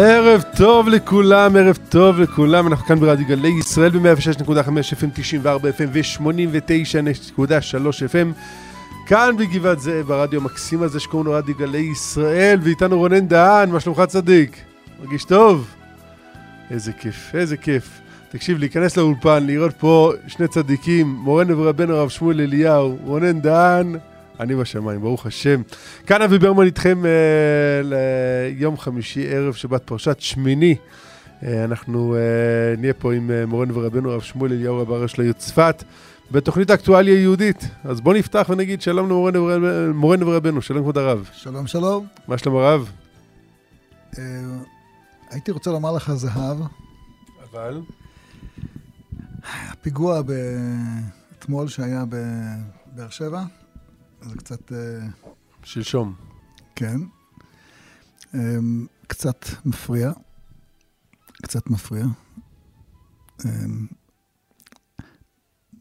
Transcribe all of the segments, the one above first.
ערב טוב לכולם, ערב טוב לכולם, אנחנו כאן ברדיו גלי ישראל ב-106.5 FM, 94 FM ו-89.3 FM כאן בגבעת זאב, ברדיו המקסים הזה שקוראים לו רדיו גלי ישראל ואיתנו רונן דהן, מה שלומך צדיק? מרגיש טוב? איזה כיף, איזה כיף. תקשיב, להיכנס לאולפן, לראות פה שני צדיקים, מורנו ורבנו הרב שמואל אליהו, רונן דהן אני בשמיים, ברוך השם. כאן אבי ברמן איתכם אה, ליום חמישי, ערב שבת פרשת שמיני. אה, אנחנו אה, נהיה פה עם אה, מורנו ורבנו הרב שמואל אליהו רב הראש לעיר צפת, בתוכנית האקטואליה היהודית. אז בואו נפתח ונגיד שלום למורנו ורבנו, ורבנו, שלום כבוד הרב. שלום שלום. מה שלום הרב? אה, הייתי רוצה לומר לך זהב, אבל? הפיגוע ב- אתמול שהיה בבאר שבע, זה קצת, אה, שלשום. כן, אה, קצת מפריע, קצת מפריע. אה,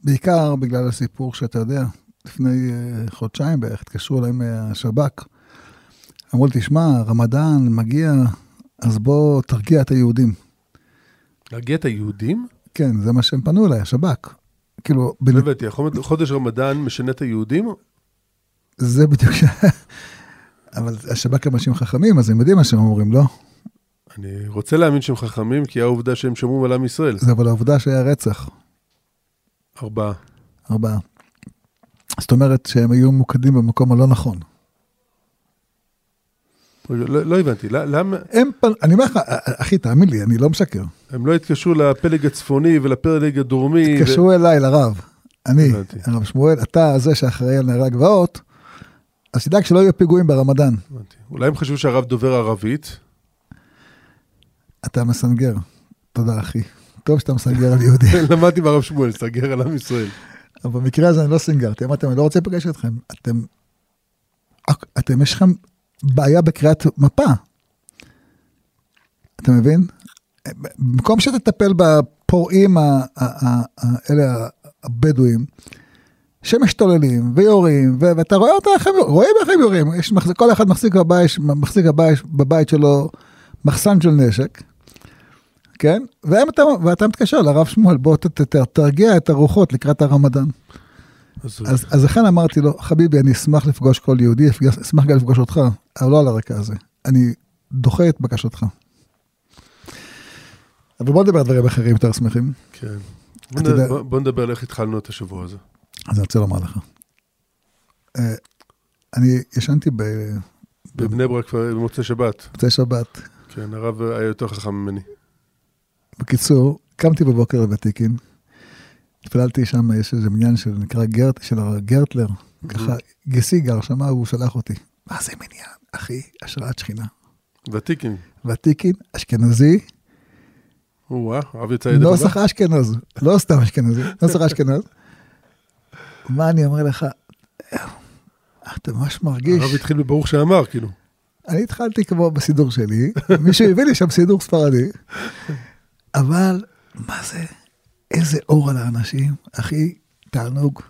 בעיקר בגלל הסיפור שאתה יודע, לפני אה, חודשיים בערך התקשרו אליי מהשב"כ, אמרו לי, תשמע, רמדאן מגיע, אז בוא תרגיע את היהודים. להרגיע את היהודים? כן, זה מה שהם פנו אליי, השב"כ. כאילו, לא בנ... הבנתי, חודש רמדאן משנה את היהודים? זה בדיוק. אבל השב"כ הם אנשים חכמים, אז הם יודעים מה שהם אומרים, לא? אני רוצה להאמין שהם חכמים, כי העובדה שהם שמעו על עם ישראל. זה אבל העובדה שהיה רצח, ארבעה. ארבעה. זאת אומרת שהם היו ממוקדים במקום הלא נכון. לא, לא הבנתי, למה הם פ... אני אומר לך, אחי, תאמין לי, אני לא משקר. הם לא התקשרו לפלג הצפוני ולפלג הדרומי? התקשרו אליי, לרב. אני. הרב שמואל, אתה זה שאחראי על נערי הגבעות, אז תדאג שלא יהיו פיגועים ברמדאן. אולי הם חשבו שהרב דובר ערבית? אתה מסנגר. תודה, אחי. טוב שאתה מסנגר על יהודי. למדתי מהרב שמואל, סגר על עם ישראל. אבל במקרה הזה אני לא סינגרתי, אמרתם, אני לא רוצה להיפגש איתכם. אתם, אתם, יש לכם בעיה בקריאת מפה. אתה מבין? במקום שתטפל בפורעים האלה הבדואים, שמשתוללים ויורים, ו- ואתה רואה אותם, איך הם, רואים איך הם יורים, יש, כל אחד מחזיק בבית, מחזיק בבית, בבית שלו מחסן של נשק, כן? והם, אתה, ואתה מתקשר לרב שמואל, בוא ת, ת, ת, תרגיע את הרוחות לקראת הרמדאן. אז אז, אז לכן אמרתי לו, חביבי, אני אשמח לפגוש כל יהודי, אשמח גם לפגוש אותך, אבל לא על הרקע הזה. אני דוחה את בקשתך. אבל בוא נדבר על דברים אחרים יותר שמחים. כן. בוא אתה יודע- נ- בוא- בוא נדבר על איך התחלנו את השבוע הזה. אז אני רוצה לומר לך. אה, אני ישנתי בבני ברק במוצאי שבת. במוצאי שבת. כן, הרב היה יותר חכם ממני. בקיצור, קמתי בבוקר לוותיקין, התפללתי שם, יש איזה מניין שנקרא גרט, של הגרטלר, ככה, גיסי גר שם, הוא שלח אותי. מה זה מניין? אחי, השראת שכינה. ותיקין. ותיקין, אשכנזי, או-אה, הרב יצא ידי חובה. נוסח אשכנז, לא סתם אשכנזי, נוסח אשכנז. מה אני אומר לך, אתה ממש מרגיש, הרב התחיל בברוך שאמר, כאילו. אני התחלתי כמו בסידור שלי, מישהו הביא לי שם סידור ספרדי, אבל מה זה, איזה אור על האנשים, אחי, תענוג,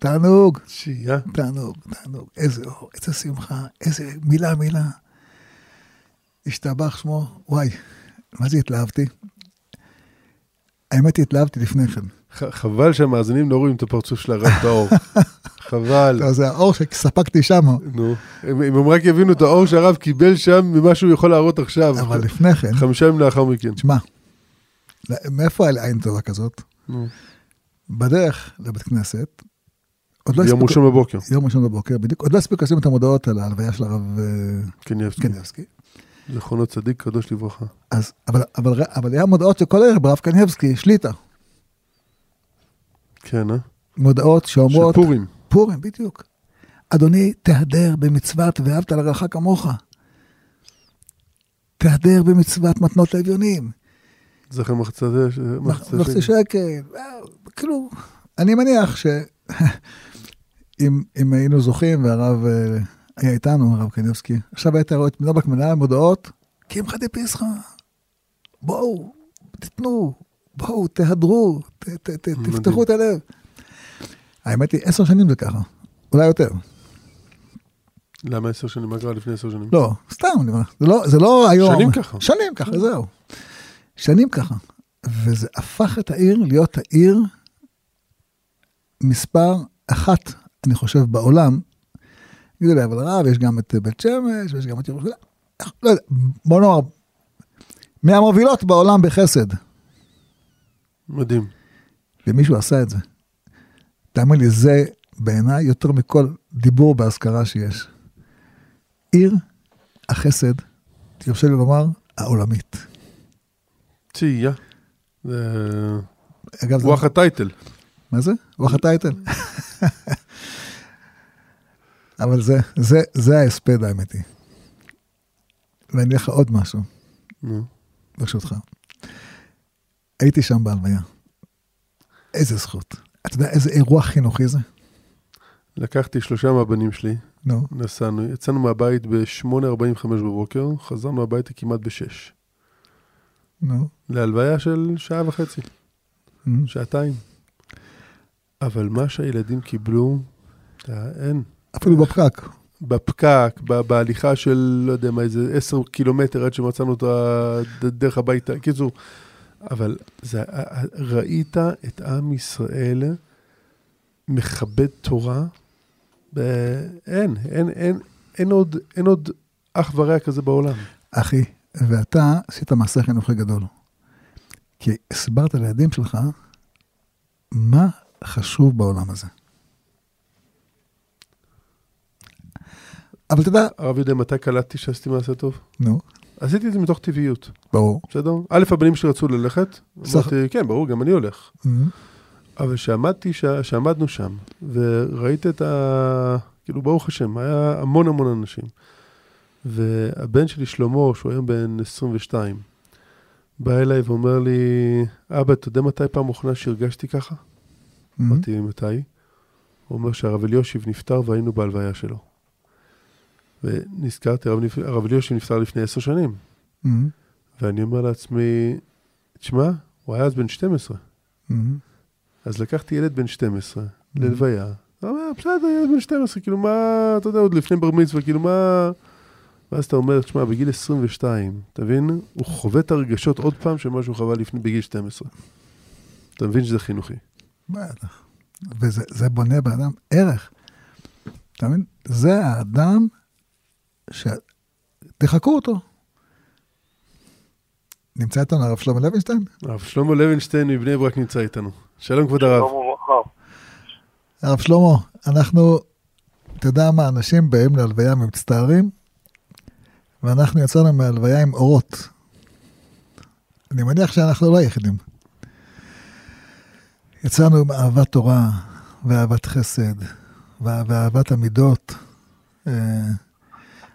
תענוג, שיהיה. תענוג, תענוג, איזה אור, איזה שמחה, איזה מילה מילה. השתבח שמו, וואי, מה זה התלהבתי? האמת התלהבתי לפני כן. חבל שהמאזינים לא רואים את הפרצוף של הרב טהור. חבל. לא, זה האור שספגתי שם, נו, אם הם רק יבינו את האור שהרב קיבל שם ממה שהוא יכול להראות עכשיו. אבל לפני כן, חמישה ימים לאחר מכן. שמע, מאיפה היה לי עין טובה כזאת? בדרך לבית כנסת, לא יום ראשון בבוקר. יום ראשון בבוקר, בדיוק, עוד לא הספיקו לשים את המודעות על ההלוויה של הרב אה, קניאבסקי. זכרונו צדיק קדוש לברכה. אז, אבל, אבל, אבל היה מודעות של כל ערב ברב קניבסקי, שליטה. כן, אה? מודעות של שאומרות, פורים. פורים, בדיוק. אדוני, תהדר במצוות ואהבת לרעך כמוך. תהדר במצוות מתנות לאביונים. זכר מחצה מחצה מחצי שקל. כאילו, אני מניח שאם אם היינו זוכים והרב אה, היה איתנו, הרב קניבסקי, עכשיו היית רואה את בני ברק מנהל מודעות, קמחא דפסחא, בואו, תיתנו, בואו, תהדרו, ת, ת, ת. תפתחו את הלב. האמת היא, עשר שנים זה ככה, אולי יותר. למה עשר שנים? מה קרה לפני עשר שנים? לא, סתם, זה לא, זה לא היום. שנים ככה. שנים ככה, זהו. שנים ככה. וזה הפך את העיר להיות העיר מספר אחת, אני חושב, בעולם. יגידו לי, אבל רב, יש גם את בית שמש, ויש גם את ירושלים. לא יודע, בוא נאמר, מהמובילות בעולם בחסד. מדהים. ומישהו עשה את זה. תאמין לי, זה בעיניי יותר מכל דיבור בהשכרה שיש. עיר החסד, תרשה לי לומר, העולמית. תהייה. זה אגב, זה- רוח הטייטל. מה זה? רוח הטייטל. אבל זה, זה, זה ההספד האמיתי. ואני אגיד לך עוד משהו. ברשותך. הייתי שם בהלוויה. איזה זכות. אתה יודע איזה אירוע חינוכי זה? לקחתי שלושה מהבנים שלי, נו, נסענו, יצאנו מהבית ב-8.45 בבוקר, חזרנו הביתה כמעט ב-6. נו. להלוויה של שעה וחצי, Mm. שעתיים. אבל מה שהילדים קיבלו, אתה- אין. אפילו בפקק. בפקק, ב- בהליכה של, לא יודע מה, איזה עשר קילומטר עד שמצאנו את הדרך הביתה. קיצור, אבל זה, ראית את עם ישראל מכבד תורה? אין, אין, אין, אין עוד, אין עוד אח ורע כזה בעולם. אחי, ואתה עשית מעשה חינוכי גדול. כי הסברת לילדים שלך מה חשוב בעולם הזה. אבל אתה יודע, הרב יודע מתי קלטתי שעשיתי מעשה טוב? נו, עשיתי את זה מתוך טבעיות, ברור. בסדר? א', הבנים שלי רצו ללכת, סך- אמרתי, כן, ברור, גם אני הולך. אבל שעמדתי, ש... שעמדנו שם, וראית את ה... כאילו, ברוך השם, היה המון המון אנשים. והבן שלי, שלמה, שהוא היום בן 22, בא אליי ואומר לי, אבא, אתה יודע מתי פעם אחרונה שהרגשתי ככה? אמרתי, מתי? הוא אומר שהרב אליושיב נפטר והיינו בהלוויה שלו. ונזכרתי, הרב, הרב אליושיב נפטר לפני עשר שנים. Mhm. ואני אומר לעצמי, תשמע, הוא היה אז בן 12. Mhm. אז לקחתי ילד בן 12 ללוויה. הוא אומר, בסדר, ילד בן 12, כאילו מה, אתה יודע, עוד לפני בר מצווה, כאילו מה... ואז אתה אומר, תשמע, בגיל 22, אתה מבין? הוא חווה את הרגשות עוד פעם של מה שהוא חווה לפני, בגיל 12. אתה מבין שזה חינוכי. בטח. וזה זה בונה באדם ערך. אתה מבין? זה האדם ש... תחקו אותו. נמצא איתנו הרב שלמה לוינשטיין? הרב שלמה לוינשטיין מבני ברק נמצא איתנו. שלום כבוד הרב. הרב שלמה, אנחנו, אתה יודע מה, אנשים באים להלוויה ומצטערים, ואנחנו יצאנו מהלוויה עם אורות. אני מניח שאנחנו לא היחידים. יצאנו עם אהבת תורה, ואהבת חסד, ואה- ואהבת המידות.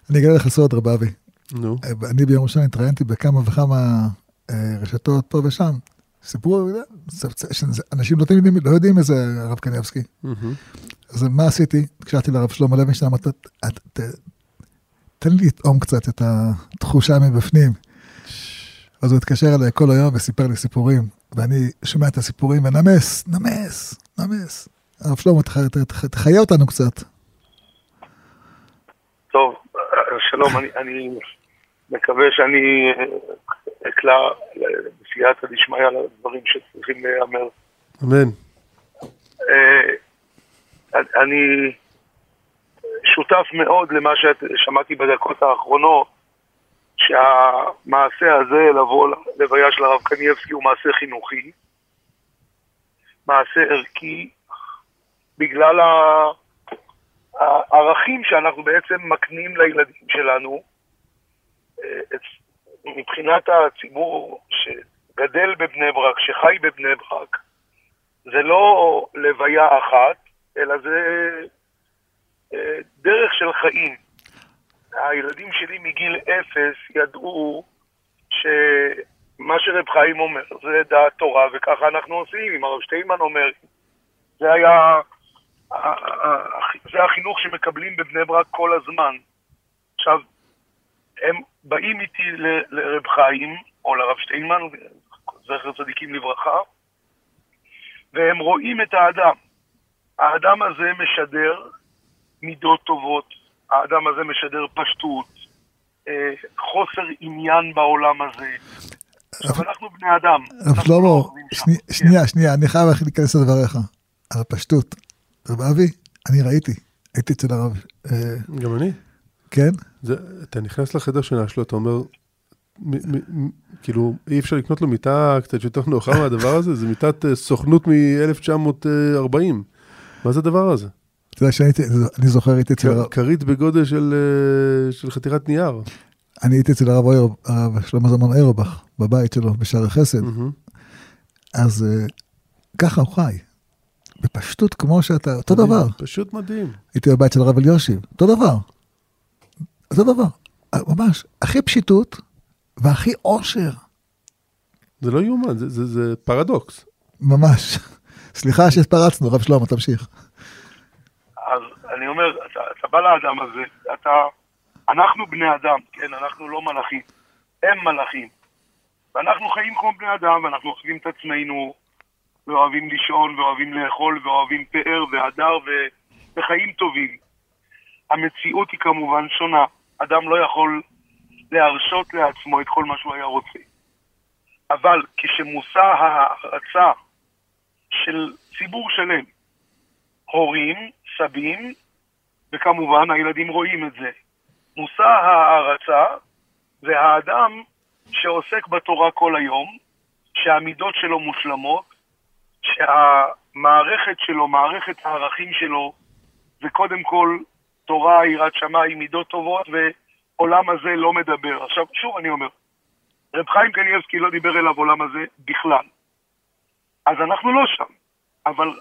אה, אני אגלה לך סוד, רב אבי. נו, אה, אני ביום ראשון התראיינתי בכמה וכמה אה, רשתות פה ושם. סיפרו, אנשים לא יודעים- לא יודעים איזה הרב קניבסקי. מהמם. אז מה עשיתי? הקשבתי לרב שלמה לוינשטיין, אמרתי, "את- ת- תן לי לטעום קצת את התחושה מבפנים. אז הוא התקשר אליי כל היום וסיפר לי סיפורים, ואני שומע את הסיפורים ונמס, נמס, נמס. הרב שלמה, תחיה אותנו קצת. טוב, אה, שלום, אני, אני מקווה שאני אה, אקלע בסייעתא דשמיא לדברים שצריכים להיאמר. אמן. אה, אני שותף מאוד למה ששמעתי בדקות האחרונות, שהמעשה הזה לבוא ללוויה של הרב קנייבסקי הוא מעשה חינוכי, מעשה ערכי, בגלל ה- הערכים שאנחנו בעצם מקנים לילדים שלנו. אה, מבחינת הציבור שגדל בבני ברק, שחי בבני ברק, זה לא לוויה אחת, אלא זה אה, דרך של חיים. הילדים שלי מגיל אפס ידעו שמה שרב חיים אומר זה דעת תורה, וככה אנחנו עושים, אם הרב שטיינמן אומר, זה היה, זה החינוך שמקבלים בבני ברק כל הזמן. עכשיו, הם באים איתי לרב חיים, או לרב שטיינמן, זכר צדיקים לברכה, והם רואים את האדם. האדם הזה משדר מידות טובות, האדם הזה משדר פשטות, אה, חוסר עניין בעולם הזה. עכשיו, אנחנו בני אדם. שלמה, לא. שנייה, שנייה, אני חייב להיכנס לדבריך. על הפשטות. רב אבי, אני ראיתי, הייתי אצל הרב, אה, גם אני. כן? זה, אתה נכנס לחדר שינה שלו, אתה אומר, מ, מ, מ, כאילו, אי אפשר לקנות לו מיטה קצת יותר נוחה מהדבר הזה? זה מיטת אה, סוכנות מ-1940. מה זה הדבר הזה? אתה יודע שאני הייתי, אני זוכר, הייתי אצל הרב, כרית בגודל של, אה, של חתיכת נייר. אני הייתי אצל הרב הרב שלמה זלמן איירבך, בבית שלו, בשערי חסד. מהמם. אז ככה הוא חי. בפשטות כמו שאתה, אותו דבר. פשוט מדהים. הייתי בבית של הרב אליושיב, אותו דבר. אותו דבר. ממש, הכי פשיטות והכי עושר. זה לא יאומן, זה, זה, זה פרדוקס. ממש. סליחה שהתפרצנו, רב שלמה, תמשיך. אז אני אומר, אתה, אתה בא לאדם הזה, אתה... אנחנו בני אדם, כן? אנחנו לא מלאכים. הם מלאכים. ואנחנו חיים כמו בני אדם, ואנחנו אוהבים את עצמנו, ואוהבים לישון, ואוהבים לאכול, ואוהבים פאר, והדר, ו... וחיים טובים. המציאות היא כמובן שונה. אדם לא יכול להרשות לעצמו את כל מה שהוא היה רוצה. אבל כשמושא ההערצה של ציבור שלם, הורים, סבים, וכמובן הילדים רואים את זה. מושא ההערצה זה האדם שעוסק בתורה כל היום, שהמידות שלו מושלמות, שהמערכת שלו, מערכת הערכים שלו, זה קודם כל תורה, יראת שמיים, מידות טובות, ועולם הזה לא מדבר. עכשיו, שוב אני אומר, רב חיים קניאבסקי לא דיבר אליו עולם הזה בכלל. אז אנחנו לא שם, אבל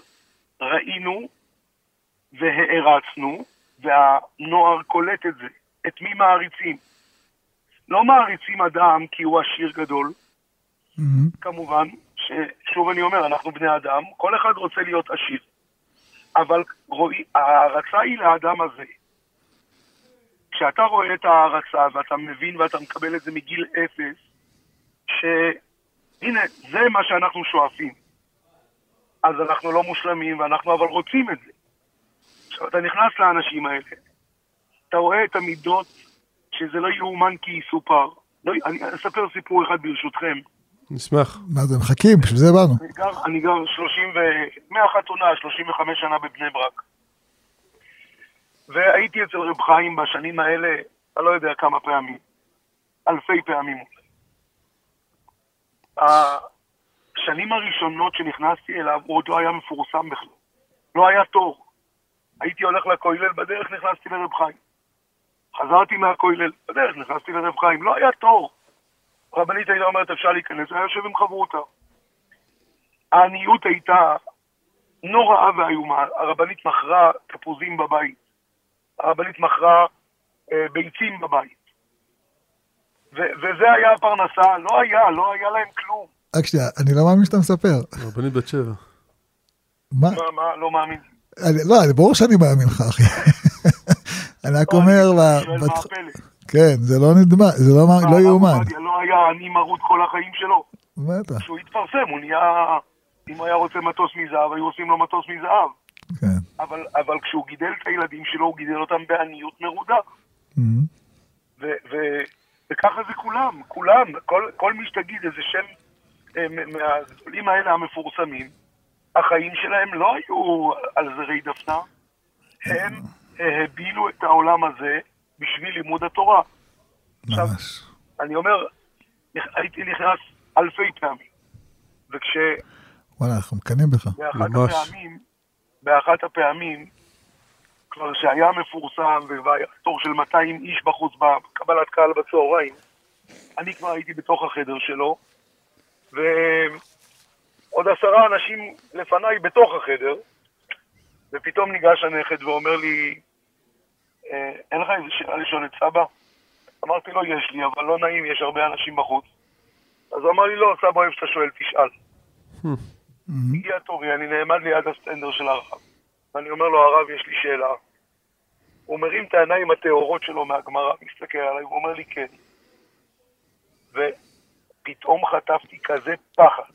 ראינו והערצנו, והנוער קולט את זה. את מי מעריצים? לא מעריצים אדם כי הוא עשיר גדול, מהמם. כמובן, ששוב אני אומר, אנחנו בני אדם, כל אחד רוצה להיות עשיר. אבל רואי, ההערצה היא לאדם הזה. כשאתה רואה את ההערצה ואתה מבין ואתה מקבל את זה מגיל אפס, שהנה, זה מה שאנחנו שואפים. אז אנחנו לא מושלמים ואנחנו אבל רוצים את זה. עכשיו, אתה נכנס לאנשים האלה, אתה רואה את המידות שזה לא יאומן כי יסופר. לא, אני אספר סיפור אחד ברשותכם. נשמח. מה זה, מחכים, בשביל זה באנו. אני גר, אני גר 30 ו... מהחתונה, 35 שנה בבני ברק. והייתי אצל רב חיים בשנים האלה, אני לא יודע כמה פעמים. אלפי פעמים. השנים הראשונות שנכנסתי אליו, הוא עוד לא היה מפורסם בכלל. לא היה תור. הייתי הולך לכולל, בדרך נכנסתי לרב חיים. חזרתי מהכולל, בדרך נכנסתי לרב חיים. לא היה תור. הרבנית הייתה אומרת, אפשר להיכנס, היה יושב עם חברותה. העניות הייתה נוראה ואיומה. הרבנית מכרה תפוזים בבית. הרבנית מכרה אה, ביצים בבית. ו- וזה היה הפרנסה, לא היה, לא היה להם כלום. רק שנייה, אני לא מאמין שאתה מספר. רבנית בת שבע. מה? מה, מה, לא מאמין. אני- לא, ברור שאני מאמין לך, אחי. אני רק לא, אומר, כן, זה לא נדמה, זה לא לא הרב יאומן. לא היה עני מרוד כל החיים שלו. בטח, כשהוא התפרסם, הוא נהיה... אם היה רוצה מטוס מזהב, היו עושים לו מטוס מזהב. כן. אבל, אבל כשהוא גידל את הילדים שלו, הוא גידל אותם בעניות מרודה. ו- וככה זה כולם, כולם, כל, כל מי שתגיד איזה שם אה, מהגדולים האלה המפורסמים, החיים שלהם לא היו על זרי דפנה, הם אה, הבילו את העולם הזה בשביל לימוד התורה. עכשיו, ממש. אני אומר, הייתי נכנס אלפי פעמים, וכש... וואלה, אנחנו מקנאים בך. באחת ממש. הפעמים, באחת הפעמים, כבר שהיה מפורסם והיה תור של 200 איש בחוץ בקבלת קהל בצהריים, אני כבר הייתי בתוך החדר שלו, ועוד עשרה אנשים לפניי בתוך החדר, ופתאום ניגש הנכד ואומר לי, "אה, אין לך איזה שאלה לשאול את סבא? אמרתי לו, יש לי, אבל לא נעים, יש הרבה אנשים בחוץ. אז הוא אמר לי, לא, סבא אוהב שאתה שואל, תשאל. מהמם. הגיע תורי, אני נעמד ליד הסטנדר של הרב. ואני אומר לו, הרב, יש לי שאלה. הוא מרים את העיניים הטהורות שלו מהגמרא, מסתכל עליי, הוא אומר לי, כן. ופתאום חטפתי כזה פחד,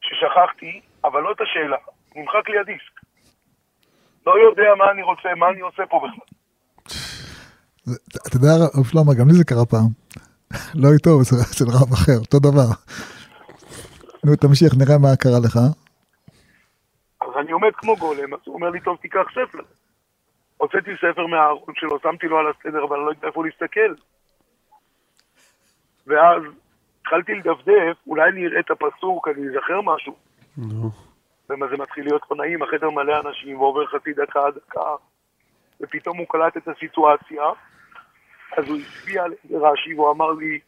ששכחתי, אבל לא את השאלה, נמחק לי הדיסק. לא יודע מה אני רוצה, מה אני עושה פה בכלל. אתה יודע, רב שלמה, גם לי זה קרה פעם. לא איתו, זה אצל רב אחר, אותו דבר. נו, תמשיך, נראה מה קרה לך. אז אני עומד כמו גולם, אז הוא אומר לי, טוב, תיקח ספר. הוצאתי ספר מהארון שלו, שמתי לו על הסדר, אבל אני לא יודע איפה להסתכל. ואז התחלתי לדפדף, אולי אני אראה את הפסוק, אני אזכר משהו. נו. ומה זה מתחיל להיות לא נעים, החדר מלא אנשים, ועובר חצי דקה, דקה, ופתאום הוא קלט את הסיטואציה, אז הוא הצביע על איזה רש"י, והוא אמר לי,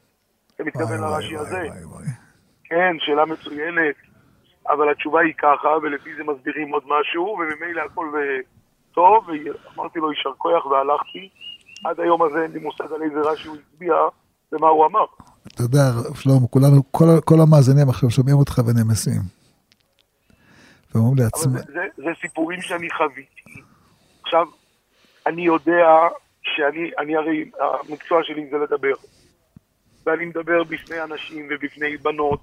אתה מתכוון לרש"י הזה? כן, שאלה מצוינת, אבל התשובה היא ככה, ולפי זה מסבירים עוד משהו, וממילא הכל טוב, ואמרתי לו יישר כוח והלכתי. עד היום הזה אין לי מושג על איזה רש"י הוא הצביע ומה הוא אמר. אתה יודע, שלמה, כולנו, כל, כל המאזינים עכשיו שומעים אותך ונמסים. ואומרים לעצמם, זה, זה, זה סיפורים שאני חוויתי. עכשיו, אני יודע שאני, אני הרי, המקצוע שלי זה לדבר. ואני מדבר בפני אנשים ובפני בנות,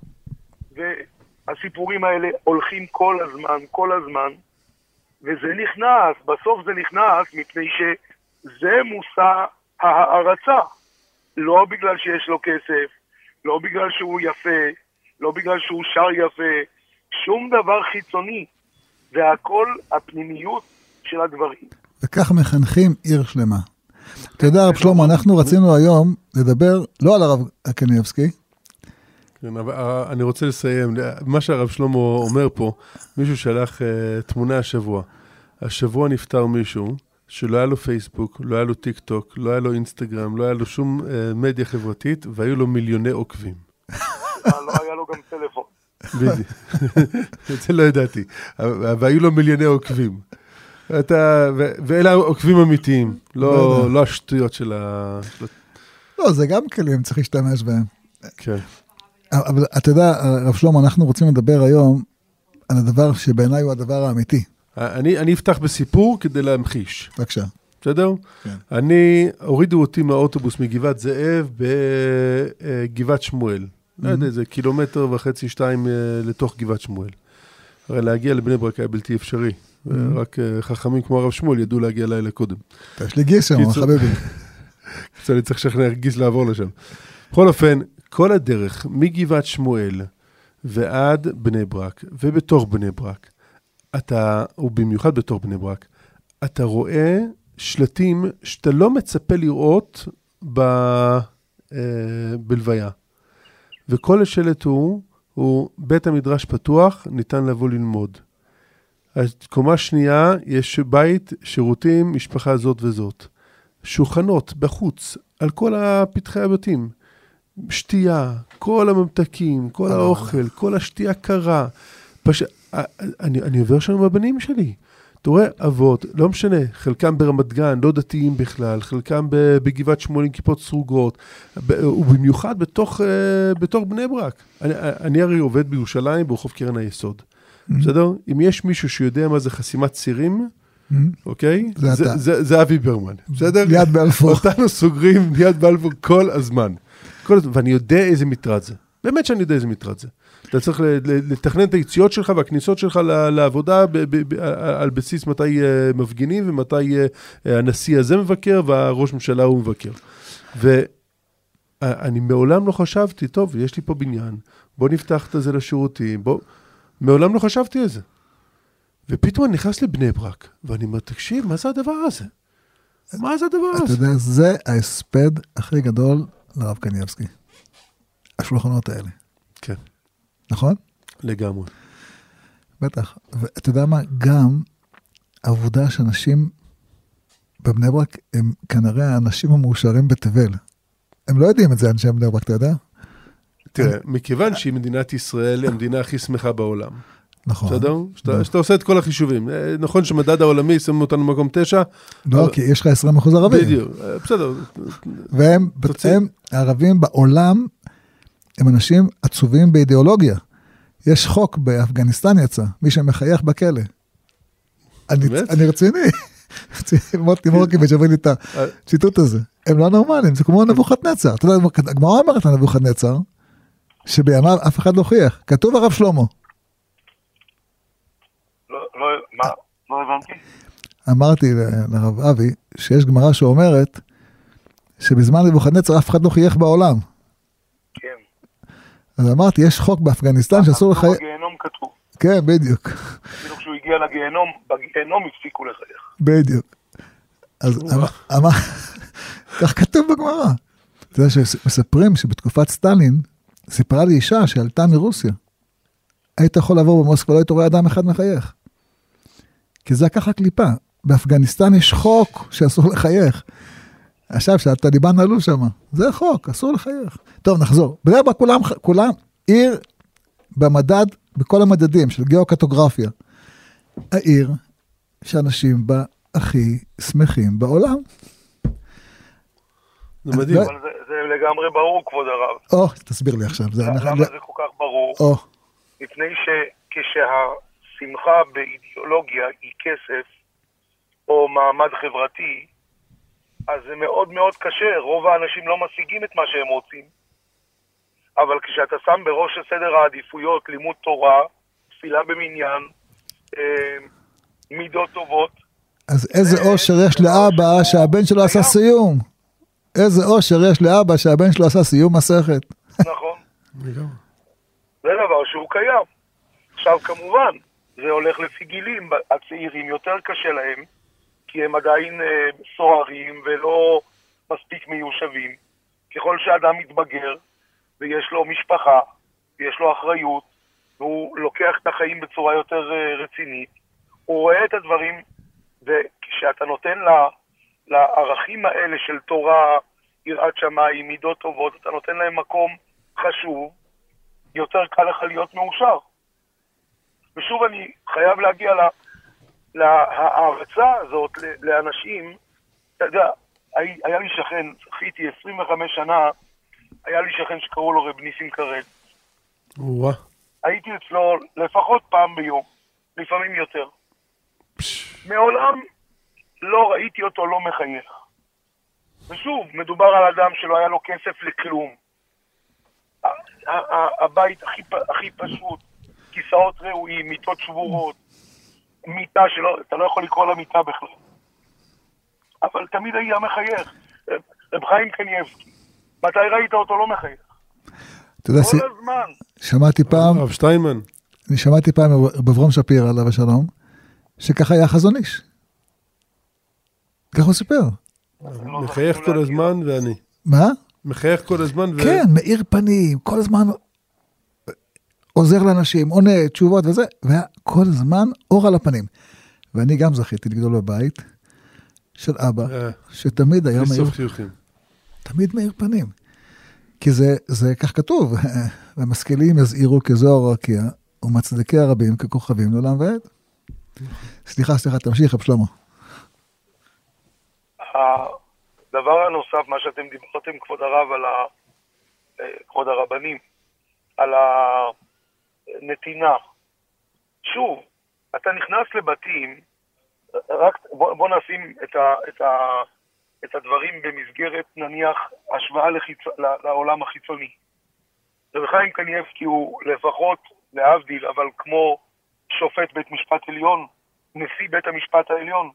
והסיפורים האלה הולכים כל הזמן, כל הזמן, וזה נכנס, בסוף זה נכנס מפני שזה מושא ההערצה. לא בגלל שיש לו כסף, לא בגלל שהוא יפה, לא בגלל שהוא שר יפה, שום דבר חיצוני. זה הכל הפנימיות של הדברים. וכך מחנכים עיר שלמה. אתה יודע, רב שלמה, אנחנו רצינו היום לדבר לא על הרב קניבסקי, כן, אבל אה, אני רוצה לסיים. מה שהרב שלמה אומר פה, מישהו שלח אה, תמונה השבוע. השבוע נפטר מישהו שלא היה לו פייסבוק, לא היה לו טיק טוק, לא היה לו אינסטגרם, לא היה לו שום אה, מדיה חברתית, והיו לו מיליוני עוקבים. לא היה לו גם טלפון. בדיוק. את זה לא ידעתי. והיו לו מיליוני עוקבים. אתה, ו- ואלה עוקבים אמיתיים, לא לא. לא השטויות של ה... לא, זה גם כלים, צריך להשתמש בהם. כן. אבל אתה יודע, רב שלמה, אנחנו רוצים לדבר היום על הדבר שבעיניי הוא הדבר האמיתי. אני, אני אפתח בסיפור כדי להמחיש. בבקשה. בסדר? כן. אני, הורידו אותי מהאוטובוס מגבעת זאב בגבעת שמואל. לא יודע, איזה קילומטר וחצי, שתיים אה, לתוך גבעת שמואל. הרי להגיע לבני ברק היה בלתי אפשרי. רק אה, חכמים כמו הרב שמואל ידעו להגיע לילה קודם. יש לי גיס שם. חביבי. אז אני צריך לשכנע גיס לעבור לשם. בכל אופן, כל הדרך מגבעת שמואל ועד בני ברק, ובתוך בני ברק, אתה, ובמיוחד בתוך בני ברק, אתה רואה שלטים שאתה לא מצפה לראות ב, אה, בלוויה. וכל השלט הוא, הוא בית המדרש פתוח, ניתן לבוא ללמוד. אז קומה שנייה, יש בית, שירותים, משפחה זאת וזאת. שולחנות בחוץ, על כל הפתחי הבתים. שתייה, כל הממתקים, כל וואלה, האוכל, כל השתייה קרה. פש... אני, אני עובר שם עם הבנים שלי. אתה רואה, אבות, לא משנה, חלקם ברמת גן, לא דתיים בכלל, חלקם בגבעת שמואל עם כיפות סרוגות, ובמיוחד בתוך, אה, בתוך בני ברק. אני, אני הרי עובד בירושלים ברחוב קרן היסוד, בסדר? אם יש מישהו שיודע מה זה חסימת צירים, אוקיי? זה אבי ברמן, בסדר? ליד בלפור. אותנו סוגרים ליד בלפור כל הזמן. כל הזמן. ואני יודע איזה מטרד זה. באמת שאני יודע איזה מטרד זה. אתה צריך לתכנן את היציאות שלך והכניסות שלך לעבודה על בסיס מתי אה, מפגינים ומתי אה, הנשיא הזה מבקר והראש ממשלה הוא מבקר. ואני מעולם לא חשבתי, טוב, יש לי פה בניין, בוא נפתח את זה לשירותים, בוא... מעולם לא חשבתי על זה. ופתאום אני נכנס לבני ברק, ואני אומר, תקשיב, מה זה הדבר הזה? מה זה הדבר אתה הזה? יודע, זה ההספד הכי גדול לרב קניבסקי. השולחנות האלה, כן, נכון? לגמרי. בטח. ואתה יודע מה? גם העובדה שאנשים בבני ברק הם כנראה האנשים המאושרים בתבל. הם לא יודעים את זה, אנשי בני ברק, אתה יודע? תראה, מכיוון שהיא מדינת ישראל, המדינה הכי שמחה בעולם, נכון. בסדר? שאתה שאתה עושה את כל החישובים. אה, נכון שמדד העולמי שם אותנו במקום תשע, לא, אבל- כי יש לך 20 אחוז ערבים. בדיוק, אה, בסדר. והם. הם, הערבים בעולם, הם אנשים עצובים באידיאולוגיה. יש חוק באפגניסטן יצא, מי שמחייך בכלא. אני? אני רציני. מוטי מורקיביץ' הביא לי את אה, הציטוט הזה. הם לא נורמלים, זה כמו נבוכדנצר. אתה יודע, הגמרא אומרת על נבוכדנצר, שבימיו אף אחד לא הוכיח. כתוב הרב שלמה. לא, לא, מה? לא הבנתי. אמרתי לרב אבי שיש גמרא שאומרת שבזמן נבוכדנצר אף אחד לא חייך בעולם. כן. אז אמרתי, יש חוק באפגניסטן שאסור לחייך, בגיהנום כתוב. כן, בדיוק, אפילו כשהוא הגיע לגיהנום, בגיהנום הפסיקו לחייך. בדיוק. אז אמר, כך כתוב בגמרא. אתה יודע שמספרים שבתקופת סטלין, סיפרה לי אישה שעלתה מרוסיה. היית יכול לעבור במוסקבה, לא היית רואה אדם אחד מחייך. כי זה ככה קליפה. באפגניסטן יש חוק שאסור לחייך. עכשיו שהטליבן עלו שם, זה חוק, אסור לחייך. טוב, נחזור. בני ברק כולם, כולם עיר במדד, בכל המדדים של גיאוקרטוגרפיה. העיר שאנשים בה הכי שמחים בעולם. זה מדהים. אבל זה, זה לגמרי ברור, כבוד הרב. או, תסביר לי עכשיו. זה, אנחנו- למה זה כל כך ברור? או, מפני שכשהשמחה באידיאולוגיה היא כסף או מעמד חברתי, אז זה מאוד מאוד קשה, רוב האנשים לא משיגים את מה שהם רוצים. אבל כשאתה שם בראש סדר העדיפויות לימוד תורה, תפילה במניין, אה, מידות טובות, אז איזה זה- אושר יש לאבא שהבן שלו עשה. סיום. איזה אושר יש לאבא שהבן שלו עשה סיום מסכת. נכון? זה דבר שהוא קיים. עכשיו, כמובן, זה הולך לפי גילים. הצעירים יותר קשה להם, כי הם עדיין אה, סוערים ולא מספיק מיושבים. ככל שאדם מתבגר, ויש לו משפחה, ויש לו אחריות, והוא לוקח את החיים בצורה יותר אה, רצינית, הוא רואה את הדברים, וכשאתה נותן לה, לערכים האלה של תורה, יראת שמיים, מידות טובות, אתה נותן להם מקום חשוב, יותר קל לך להיות מאושר. ושוב אני חייב להגיע ל- להערצה הזאת לאנשים, אתה יודע, היה, לי שכן, זכיתי 25 שנה, היה לי שכן שקראו לו רב ניסים. וואה. הייתי אצלו לפחות פעם ביום, לפעמים יותר. מעולם לא ראיתי אותו לא מחייך. ושוב, מדובר על אדם שלא היה לו כסף לכלום. הבית הכי, הכי פשוט, כיסאות ראויים, מיטות שבורות, מיטה שלא, אתה לא יכול לקרוא לה מיטה בכלל. אבל תמיד היה מחייך. רב חיים קניאבסקי, מתי ראית אותו לא מחייך? אתה יודע, כל הזמן. שמעתי פעם, הרב שטיינמן. אני שמעתי פעם בברום שפירא, עליו השלום, שככה היה חזון איש. ככה הוא סיפר. לא מחייך כל. הזמן ואני. מה? מחייך כל הזמן ו... כן, מאיר פנים, כל הזמן עוזר לאנשים, עונה, תשובות וזה, והיה כל הזמן אור על הפנים. ואני גם זכיתי לגדול בבית של אבא, אה, שתמיד היה מאיר. תמיד מאיר פנים. כי זה, זה כך כתוב, והמשכילים יזהירו כזוהר הרקיע, ומצדקי הרבים ככוכבים לעולם ועד. סליחה, סליחה, תמשיך, רב שלמה. הדבר הנוסף, מה שאתם דיברתם, כבוד הרב, על ה... אה, כבוד הרבנים, על הנתינה. שוב, אתה נכנס לבתים, רק בוא, בוא נשים את, ה, את, ה, את הדברים במסגרת, נניח, השוואה לחיצ... לעולם החיצוני. רב חיים קניאבסקי הוא לפחות, להבדיל, אבל כמו שופט בית משפט עליון, נשיא בית המשפט העליון.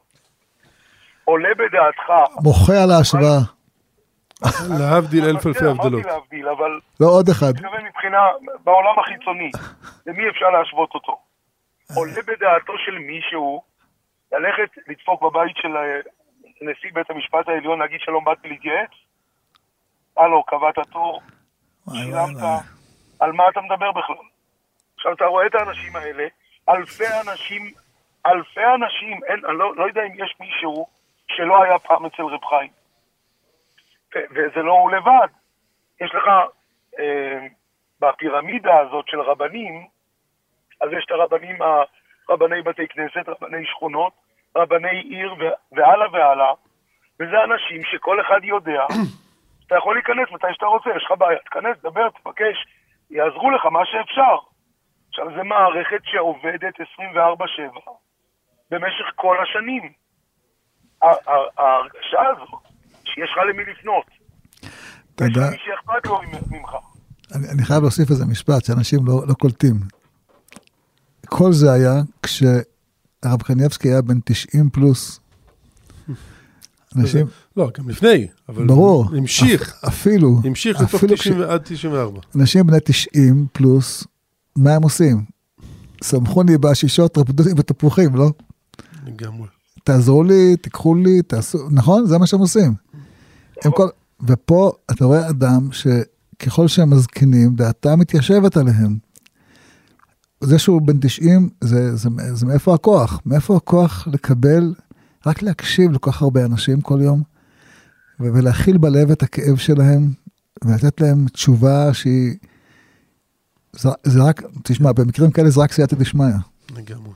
עולה בדעתך, מוחה על ההשוואה, להבדיל אלף אלפי הבדלות. אמרתי להבדיל, אבל לא עוד אחד. אני מתכוון מבחינה, בעולם החיצוני, למי אפשר להשוות אותו? עולה בדעתו של מישהו ללכת לדפוק בבית של אה, נשיא בית המשפט העליון, להגיד שלום, באתי להתייעץ? הלו, קבעת תור, שילמת. על מה אתה מדבר בכלל? עכשיו, אתה רואה את האנשים האלה, אלפי אנשים, אלפי אנשים, אין, אני לא, לא יודע אם יש מישהו שלא היה פעם אצל רב חיים. ו- וזה לא הוא לבד. יש לך, אה, בפירמידה הזאת של רבנים, אז יש את הרבנים, רבני בתי כנסת, רבני שכונות, רבני עיר והלאה והלאה, וזה אנשים שכל אחד יודע, אתה יכול להיכנס מתי שאתה רוצה, יש לך בעיה, תיכנס, דבר, תבקש, יעזרו לך מה שאפשר. עכשיו, זו מערכת שעובדת 24-7 במשך כל השנים. ההרגשה הזאת, שיש לך למי לפנות, אתה יש יודע, לך מי שאכפת לו ממך. אני, אני חייב להוסיף איזה משפט שאנשים לא, לא קולטים. כל זה היה כשהרב קניבסקי היה בן 90 פלוס. אנשים, לא, גם לפני, אבל ברור, המשיך, אפ- אפילו, המשיך לתוך אפילו 90 עד 94. אנשים בני 90 פלוס, מה הם עושים? סמכו לי בעשישות, רפדו לי בתפוחים, לא? לגמרי. תעזרו לי, תיקחו לי, תעשו, נכון? זה מה שהם עושים. הם כל... ופה אתה רואה אדם שככל שהם מזקינים, דעתם מתיישבת עליהם. זה שהוא בן 90, זה, זה, זה מאיפה הכוח? מאיפה הכוח לקבל, רק להקשיב לכל כך הרבה אנשים כל יום, ולהכיל בלב את הכאב שלהם, ולתת להם תשובה שהיא... זה, זה רק, תשמע, במקרים כאלה זה רק סייעתא דשמיא. לגמרי.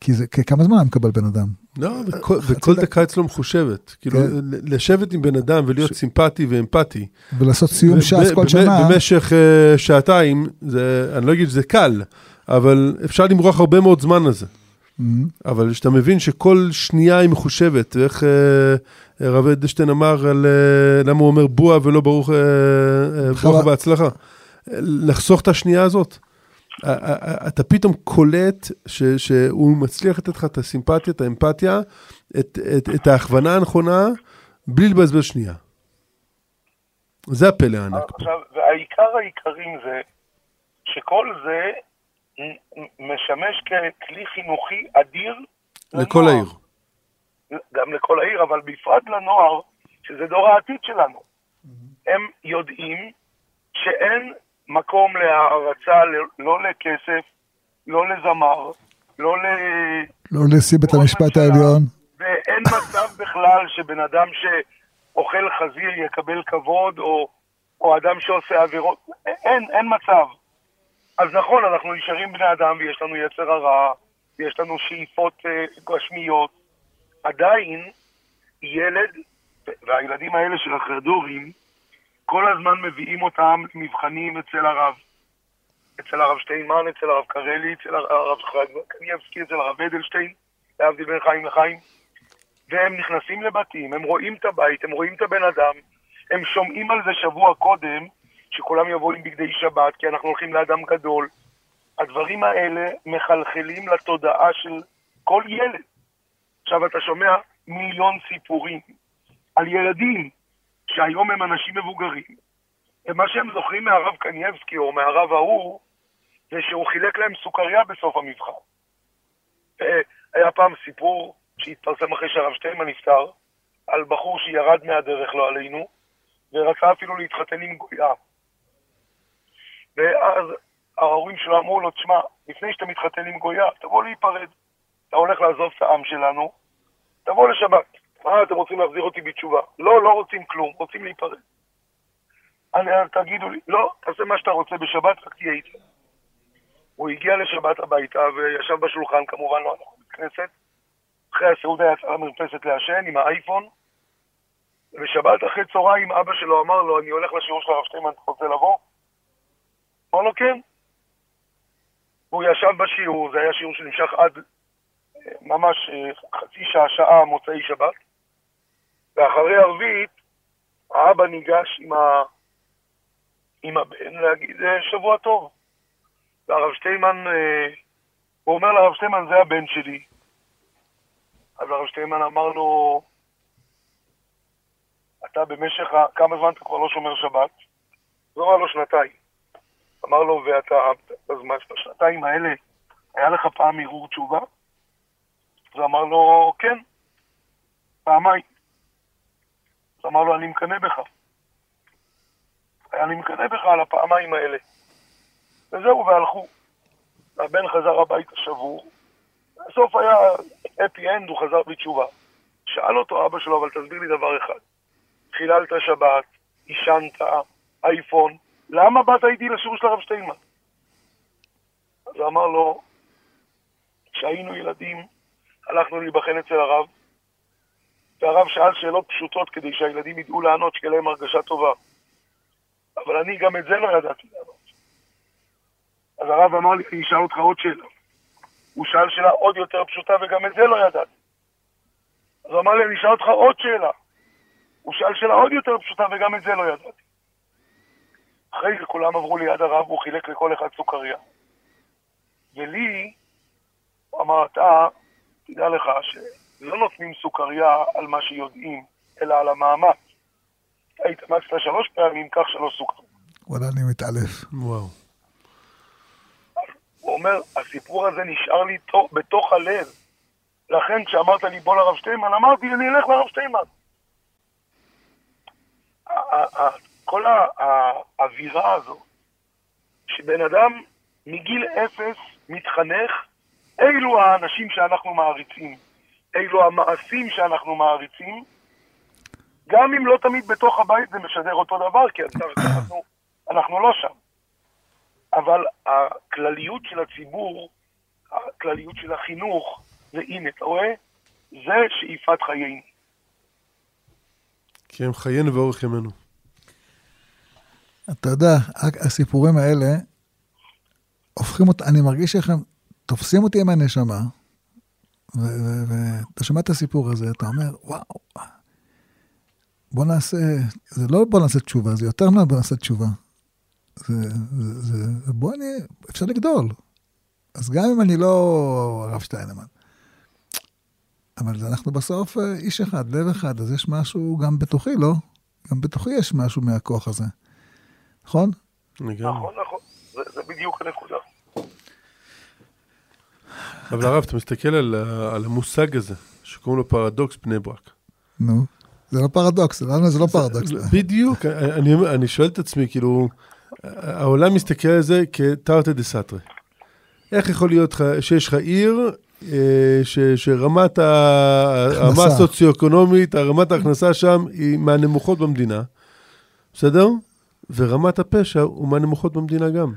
כי זה, כמה זמן מקבל בן אדם? לא, וכל- וכל דקה. דקה אצלו מחושבת. כאילו, כן. לשבת עם בן אדם ולהיות סימפטי ואמפתי. ולעשות סיום ש"ס כל שנה. במשך אה, שעתיים, זה, אני לא אגיד שזה קל, אבל אפשר למרוח הרבה מאוד זמן על זה. Mhm. אבל כשאתה מבין שכל שנייה היא מחושבת, ואיך אה, הרב אדלשטיין אמר על אה, למה הוא אומר בועה ולא ברוך, אה, אה. בהצלחה. לחסוך את השנייה הזאת. אתה פתאום קולט ש, שהוא מצליח לתת לך את הסימפתיה, את האמפתיה, את, את, את ההכוונה הנכונה, בלי לבזבז שנייה. זה הפלא הענק פה. עכשיו, והעיקר העיקרים זה שכל זה משמש ככלי חינוכי אדיר לכל לנוער. העיר. גם לכל העיר, אבל בפרט לנוער, שזה דור העתיד שלנו. הם יודעים שאין מקום להערצה, לא לכסף, לא לזמר, לא ל... לא נשיא בית המשפט. העליון. ואין מצב בכלל שבן אדם שאוכל חזיר יקבל כבוד, או, או אדם שעושה עבירות, אין, אין מצב. אז נכון, אנחנו נשארים בני אדם ויש לנו יצר הרע, ויש לנו שאיפות אה, גשמיות. עדיין, ילד, והילדים האלה של החרדורים, כל הזמן מביאים אותם למבחנים אצל הרב. אצל הרב שטיינמן, אצל הרב קרלי, אצל הרב קניאבסקי, אצל הרב אדלשטיין, להבדיל בין חיים לחיים. והם נכנסים לבתים, הם רואים את הבית, הם רואים את הבן אדם, הם שומעים על זה שבוע קודם, שכולם יבואו עם בגדי שבת, כי אנחנו הולכים לאדם גדול. הדברים האלה מחלחלים לתודעה של כל ילד. עכשיו אתה שומע מיליון סיפורים על ילדים שהיום הם אנשים מבוגרים, ומה שהם זוכרים מהרב קנייבסקי או מהרב ההוא, זה שהוא חילק להם סוכריה בסוף המבחן. אה, היה פעם סיפור שהתפרסם אחרי שהרב שטיינמן נפטר, על בחור שירד מהדרך, לא עלינו, ורצה אפילו להתחתן עם גויה. ואז ההורים שלו אמרו לו, תשמע, לפני שאתה מתחתן עם גויה, תבוא להיפרד. אתה הולך לעזוב את העם שלנו, תבוא לשבת. אה, אתם רוצים להחזיר אותי בתשובה? לא, לא רוצים כלום, רוצים להיפרד. אני, תגידו לי, לא, תעשה מה שאתה רוצה בשבת, רק תהיה איתי. הוא הגיע לשבת הביתה וישב בשולחן, כמובן לא הלך לבית כנסת. אחרי הסעודה יצא למרפסת לעשן עם האייפון. ובשבת אחרי צהריים אבא שלו אמר לו, אני הולך לשיעור של הרב שטיינמן, אתה רוצה לבוא? אמר לו, כן. הוא ישב בשיעור, זה היה שיעור שנמשך עד אה, ממש אה, חצי שעה, שעה מוצאי שבת. ואחרי ערבית, האבא ניגש עם, ה... עם הבן להגיד אה, שבוע טוב. והרב שטיינמן, אה, הוא אומר לרב שטיינמן, זה הבן שלי. אז הרב שטיינמן אמר לו, אתה במשך, ה- כמה זמן אתה כבר לא שומר שבת? הוא אמר לו, שנתיים. אמר לו, ואתה, בזמן, בשנתיים האלה, היה לך פעם ערעור תשובה? אז אמר לו, כן, פעמיים. אמר לו, אני מקנא בך. אני מקנא בך על הפעמיים האלה. וזהו, והלכו. הבן חזר הביתה שבור. בסוף היה אפי אנד, הוא חזר בתשובה. שאל אותו אבא שלו, אבל תסביר לי דבר אחד. חיללת שבת, עישנת, אייפון, למה באת איתי לשיעור של הרב שטיינמן? אז הוא אמר לו, כשהיינו ילדים, הלכנו להיבחן אצל הרב, והרב שאל שאלות פשוטות כדי שהילדים ידעו לענות, שתהיה להם הרגשה טובה. אבל אני גם את זה לא ידעתי לענות. אז הרב אמר לי, אני אשאל אותך עוד שאלה. הוא שאל שאלה עוד יותר פשוטה וגם את זה לא ידעתי. אז הוא אמר לי, אני אשאל אותך עוד שאלה. הוא שאל שאלה עוד יותר פשוטה וגם את זה לא ידעתי. אחרי זה כולם עברו ליד הרב והוא חילק לכל אחד סוכריה. ולי, הוא אמר, אתה, תדע לך שלא נותנים סוכריה על מה שיודעים, אלא על המאמץ. התאמצת שלוש פעמים, קח שלוש סוכר. וואלה, אני מתעלף. וואו. הוא אומר, הסיפור הזה נשאר לי תו- בתוך הלב. לכן כשאמרת לי בוא לרב שטיינמן, אמרתי, אני אלך לרב שטיינמן. ה- ה- ה- כל ה- האווירה הזו, שבן אדם מגיל אפס מתחנך, אילו האנשים שאנחנו מעריצים, אילו המעשים שאנחנו מעריצים, גם אם לא תמיד בתוך הבית זה משדר אותו דבר, כי אנחנו, אנחנו לא שם. אבל הכלליות של הציבור, הכלליות של החינוך, והנה, אתה רואה? זה שאיפת חיינו. כי הם חיינו ואורך ימינו. אתה יודע, הסיפורים האלה הופכים אותי, אני מרגיש איך הם תופסים אותי עם הנשמה, ואתה שומע את הסיפור הזה, אתה אומר, וואו, בוא נעשה, זה לא בוא נעשה תשובה, זה יותר מה בוא נעשה תשובה. זה, זה, זה, בוא אני, אפשר לגדול. אז גם אם אני לא הרב שטיינמן, אבל אנחנו בסוף אה, איש אחד, לב אחד, אז יש משהו גם בתוכי, לא? גם בתוכי יש משהו מהכוח הזה. נכון? נכון, נכון. זה, זה בדיוק הנקודה. אבל הרב, אתה מסתכל על, על המושג הזה, שקוראים לו פרדוקס בני ברק. נו. זה לא פרדוקס, לנו זה לא פרדוקס. בדיוק, אני, אני שואל את עצמי, כאילו, העולם מסתכל על זה כתרתי דסתרי. איך יכול להיות שיש לך עיר אה, ש, שרמת. הרמה הסוציו-אקונומית, רמת ההכנסה שם היא מהנמוכות במדינה, בסדר? ורמת הפשע הוא מהנמוכות במדינה גם.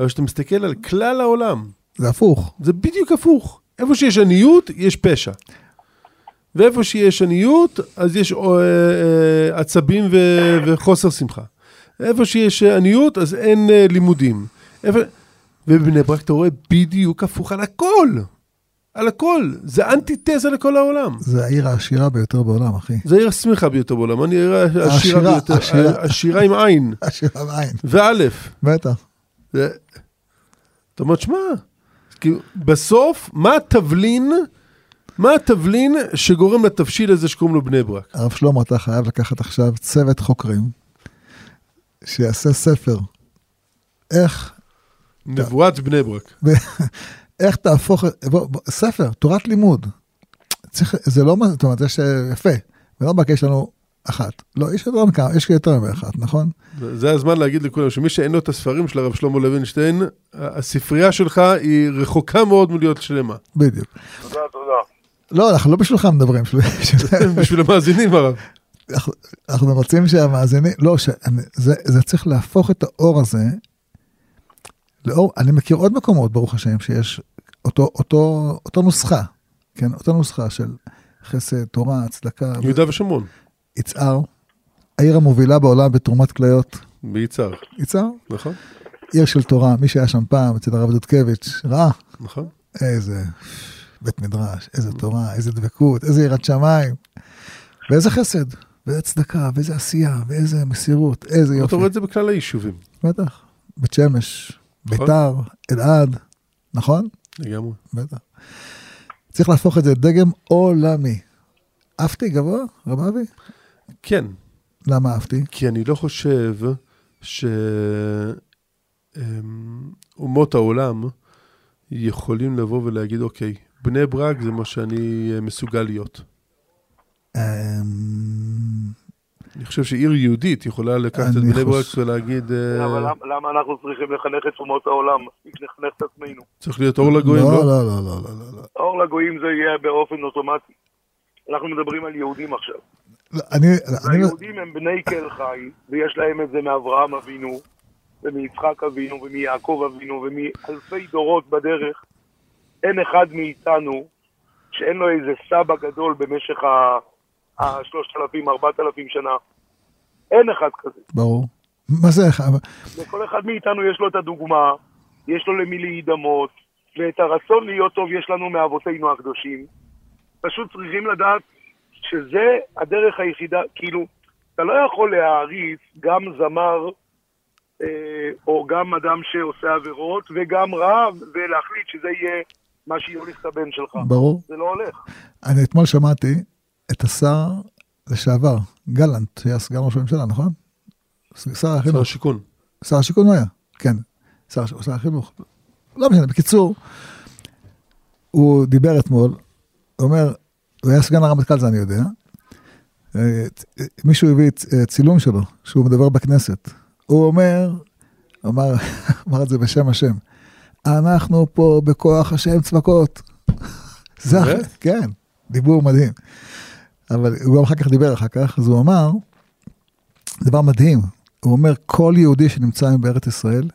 אבל כשאתה מסתכל על כלל העולם, זה הפוך. זה בדיוק הפוך. איפה שיש עניות, יש פשע. ואיפה שיש עניות, אז יש אה, אה, עצבים ו- וחוסר שמחה. איפה שיש עניות, אז אין אה, לימודים. איפה... ובבני ברק אתה רואה בדיוק הפוך על הכל. על הכל. זה אנטיתזה לכל העולם. זה העיר העשירה ביותר בעולם, אחי. זה העיר השמחה ביותר בעולם. אני העיר העשירה העשירה, ביותר. העשירה. עשירה עם עין. עשירה בעין. ואלף. בטח. זה... אתה אומר, שמע, כאילו, בסוף, מה התבלין, מה התבלין שגורם לתבשיל הזה שקוראים לו בני ברק? הרב שלמה, אתה חייב לקחת עכשיו צוות חוקרים, שיעשה ספר. איך, נבואת בני ברק. איך תהפוך, בוא, בוא, ספר, תורת לימוד. צריך, זה לא, זאת אומרת, יש אה, יפה. בלא רק יש לנו אחת. לא, יש יותר מכמה, יש יותר מאחת, נכון? זה הזמן להגיד לכולם שמי שאין לו את הספרים של הרב שלמה לוינשטיין, הספרייה שלך היא רחוקה מאוד מלהיות שלמה. בדיוק. תודה, תודה. לא, אנחנו לא בשבילך מדברים, בשביל- המאזינים הרב. אנחנו- רוצים שהמאזינים, לא, שאני- זה, זה צריך להפוך את האור הזה, לאור, אני מכיר עוד מקומות, ברוך השם, שיש אותו, אותו, אותו נוסחה, כן, אותה נוסחה של חסד, תורה, צדקה, יהודה ושומרון, יצהר, העיר המובילה בעולם בתרומת כליות, ביצהר, יצהר, נכון? עיר של תורה, מי שהיה שם פעם, אצל הרב דודקביץ', ראה, נכון? איזה בית מדרש, איזה תורה, איזה דבקות, איזה יראת שמיים, ואיזה חסד, ואיזה צדקה, ואיזה עשייה, ואיזה מסירות, איזה אתה יופי. רואה את זה בכלל היישובים, בטח. בית שמש, נכון. ביתר, אלעד, נכון? לגמרי. בטח. צריך להפוך את זה לדגם עולמי. עפתי גבוה, רב אבי? כן, למה עפתי? כי אני לא חושב שאומות העולם יכולים לבוא ולהגיד, אוקיי, בני ברק זה מה שאני אה, מסוגל להיות. אמ, אני חושב שעיר יהודית יכולה לקחת את בני ברק ולהגיד, אה, אבל למה- אנחנו צריכים לחנך את אומות העולם? לחנך את עצמנו. צריך להיות אור לגויים, לא, לא? לא, לא, לא, לא, לא, לא. אור לגויים זה יהיה באופן אוטומטי. אנחנו מדברים על יהודים עכשיו. אני, היהודים הם בני קל חי, ויש להם את זה מאברהם אבינו, ומיצחק אבינו, ומיעקב אבינו, ומאלפי דורות בדרך. אין אחד מאיתנו שאין לו איזה סבא גדול במשך השלושת אלפים, ארבעת אלפים שנה. אין אחד כזה. ברור. מה זה, לכל אחד מאיתנו יש לו את הדוגמה, יש לו למי להידמות, ואת הרצון להיות טוב יש לנו מאבותינו הקדושים. פשוט צריכים לדעת שזה הדרך היחידה, כאילו, אתה לא יכול להעריץ גם זמר אה, או גם אדם שעושה עבירות וגם רב ולהחליט שזה יהיה מה שיוליך את הבן שלך. ברור. זה לא הולך. אני אתמול שמעתי את השר לשעבר, גלנט, שהיה סגן ראש הממשלה, נכון? שר שר החינוך. השיכון. שר השיכון הוא היה, כן. שר, שר החינוך. לא משנה, בקיצור, הוא דיבר אתמול, הוא אומר, הוא היה סגן הרמטכ"ל, זה אני יודע. אה, מישהו הביא אה, צילום שלו, שהוא מדבר בכנסת. הוא אומר, אמר, אמר את זה בשם השם, אנחנו פה בכוח השם צבקות. זה, כן, דיבור מדהים. אבל הוא גם אחר כך דיבר אחר כך, אז הוא אמר, דבר מדהים, הוא אומר, כל יהודי שנמצא היום בארץ ישראל,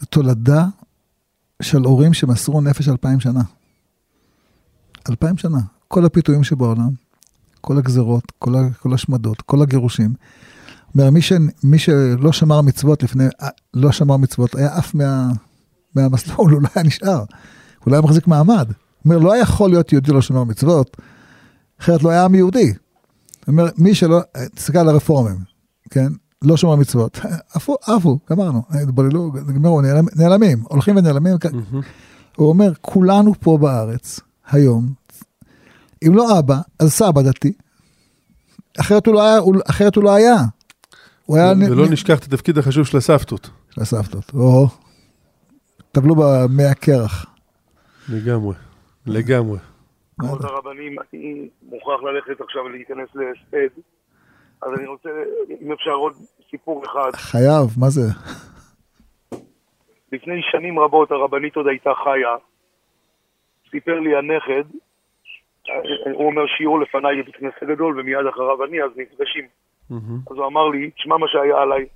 זו תולדה של הורים שמסרו נפש אלפיים שנה. אלפיים שנה. כל הפיתויים שבעולם, כל הגזרות, כל, כל השמדות, כל הגירושים. אומר, מי, ש, מי שלא שמר מצוות לפני, אה, לא שמר מצוות, היה עף מה, מהמסלול, הוא לא היה נשאר. הוא לא היה מחזיק מעמד. אומר, לא יכול להיות יהודי לא שמר מצוות, אחרת לא היה עם יהודי. אומר, מי שלא, תסתכל על הרפורמים, כן? לא שומר מצוות, עפו, עפו, גמרנו, התבוללו, נגמרו, נעלמים, הולכים ונעלמים. מהמם. הוא אומר, כולנו פה בארץ, היום, אם לא אבא, אז סבא דתי, אחרת הוא לא היה, הוא, אחרת הוא לא היה. הוא היה... ולא נ- נשכח את התפקיד החשוב של הסבתות. של הסבתות, או, טבלו במי הקרח. לגמרי. לגמרי. כבוד הרבנים, אני מוכרח ללכת עכשיו להיכנס להספד, אז אני רוצה, אם אפשר עוד סיפור אחד. חייב, מה זה? לפני שנים רבות הרבנית עוד הייתה חיה, סיפר לי הנכד, הוא אומר שיעור לפניי בבית כנסת גדול ומיד אחריו אני, אז נפגשים. אז הוא אמר לי, תשמע מה שהיה עליי.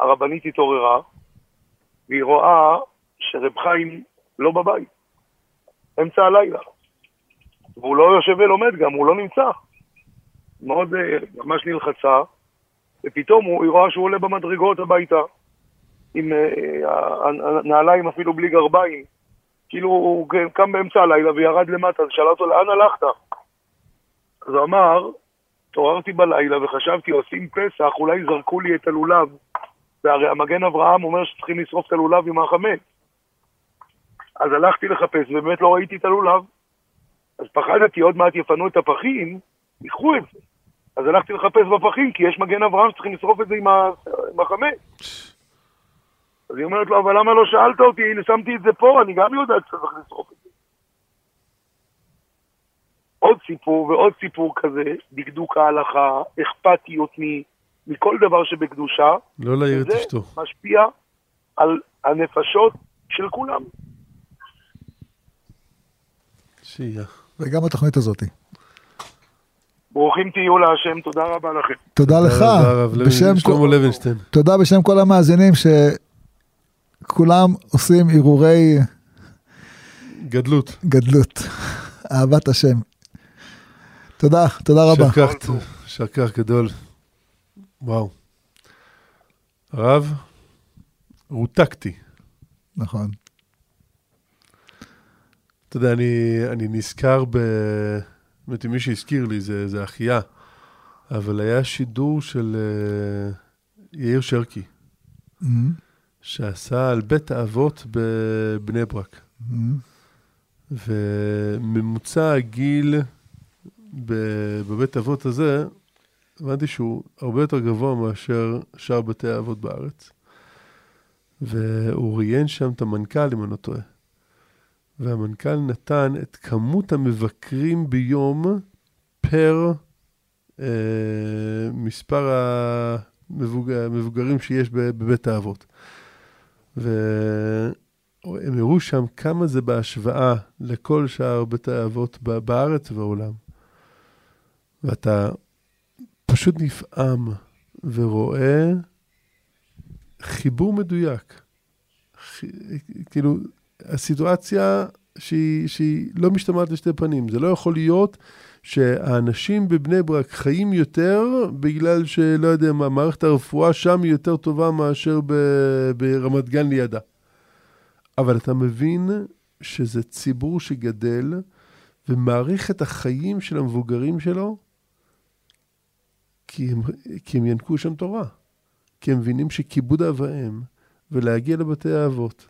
הרבנית התעוררה, והיא רואה שרב חיים לא בבית, אמצע הלילה. והוא לא יושב ולומד גם, הוא לא נמצא. מאוד, אה, ממש נלחצה, ופתאום הוא, היא רואה שהוא עולה במדרגות הביתה, עם אה, ה- הנעליים אפילו בלי גרביים. כאילו הוא קם באמצע הלילה וירד למטה, אז שאלה אותו, לאן הלכת? אז אמר, התעוררתי בלילה וחשבתי, עושים פסח, אולי זרקו לי את הלולב. והרי המגן אברהם אומר שצריכים לשרוף את הלולב עם החמץ. אז הלכתי לחפש, ובאמת לא ראיתי את הלולב. אז פחדתי, עוד מעט יפנו את הפחים, ייקחו את זה. אז הלכתי לחפש בפחים, כי יש מגן אברהם שצריכים לשרוף את זה. עם החמץ. אז היא אומרת לו, אבל למה לא שאלת אותי? הנה, שמתי את זה פה, אני גם יודעת שצריך לשרוף את זה. עוד סיפור ועוד סיפור כזה, דקדוק ההלכה, אכפתיות מ- מכל דבר שבקדושה, לא להעיר את אשתו. משפיע על הנפשות של כולם. שיהיה. וגם התוכנית הזאת. ברוכים תהיו להשם, תודה רבה לכם. תודה לך, תודה לוי- בשם כל- לוינשטיין. תודה בשם כל המאזינים שכולם עושים הרהורי גדלות. גדלות, אהבת השם. תודה, תודה רבה. יישר כוח, גדול. וואו. הרב, רותקתי. נכון. אתה יודע, אני, אני נזכר ב... באמת, מי שהזכיר לי זה, זה אחיה, אבל היה שידור של uh, יאיר שרקי, מהמם, שעשה על בית האבות בבני ברק. מהמם. וממוצע הגיל בבית האבות הזה, הבנתי שהוא הרבה יותר גבוה מאשר שאר בתי האבות בארץ. והוא ראיין שם את המנכ"ל, אם אני לא טועה. והמנכ"ל נתן את כמות המבקרים ביום פר אה, מספר המבוג... המבוגרים שיש בבית האבות. והם הראו שם כמה זה בהשוואה לכל שאר בתי האבות בארץ ובעולם. ואתה פשוט נפעם ורואה חיבור מדויק. כאילו, הסיטואציה שהיא, שהיא לא משתמעת לשתי פנים. זה לא יכול להיות שהאנשים בבני ברק חיים יותר בגלל שלא יודע מה, מערכת הרפואה שם היא יותר טובה מאשר ב... ברמת גן לידה. אבל אתה מבין שזה ציבור שגדל ומעריך את החיים של המבוגרים שלו כי הם, כי הם ינקו שם תורה. כי הם מבינים שכיבוד אב ואם ולהגיע לבתי האבות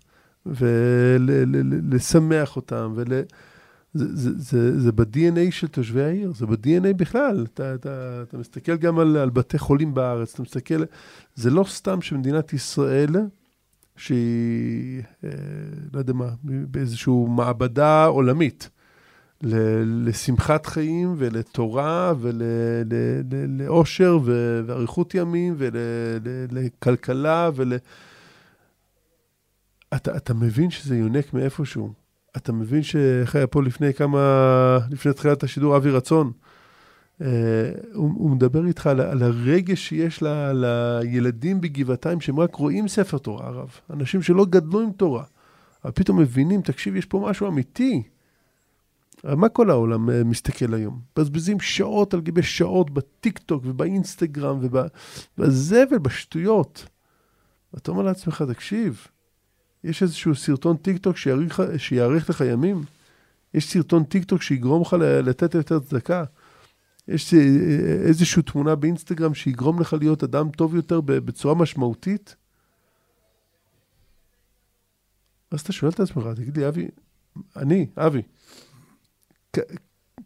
ולשמח אותם ול... זה, זה, זה, ב-DNA של תושבי העיר, זה ב-DNA בכלל. אתה, אתה, אתה מסתכל גם על, על בתי חולים בארץ, אתה מסתכל, זה לא סתם שמדינת ישראל, שהיא, אה, לא יודע מה, באיזושהי מעבדה עולמית, ל, לשמחת חיים ולתורה ולאושר ואריכות ימים ולכלכלה ול... אתה, אתה מבין שזה יונק מאיפשהו. אתה מבין שאיך היה פה לפני כמה, לפני תחילת השידור, אבי רצון, Uh, הוא, הוא מדבר איתך על, על הרגש שיש ל, לילדים בגבעתיים שהם רק רואים ספר תורה, הרב. אנשים שלא גדלו עם תורה. אבל פתאום מבינים, תקשיב, יש פה משהו אמיתי. מה כל העולם uh, מסתכל היום? מבזבזים שעות על גבי שעות בטיק טוק ובאינסטגרם ובזבל, בשטויות. ואתה אומר לעצמך, תקשיב, יש איזשהו סרטון טיק טוק שיאריך לך ימים? יש סרטון טיק טוק שיגרום לך לתת יותר צדקה? יש איזושהי תמונה באינסטגרם שיגרום לך להיות אדם טוב יותר בצורה משמעותית? אז אתה שואל את עצמך, תגיד לי, אבי, אני, אבי,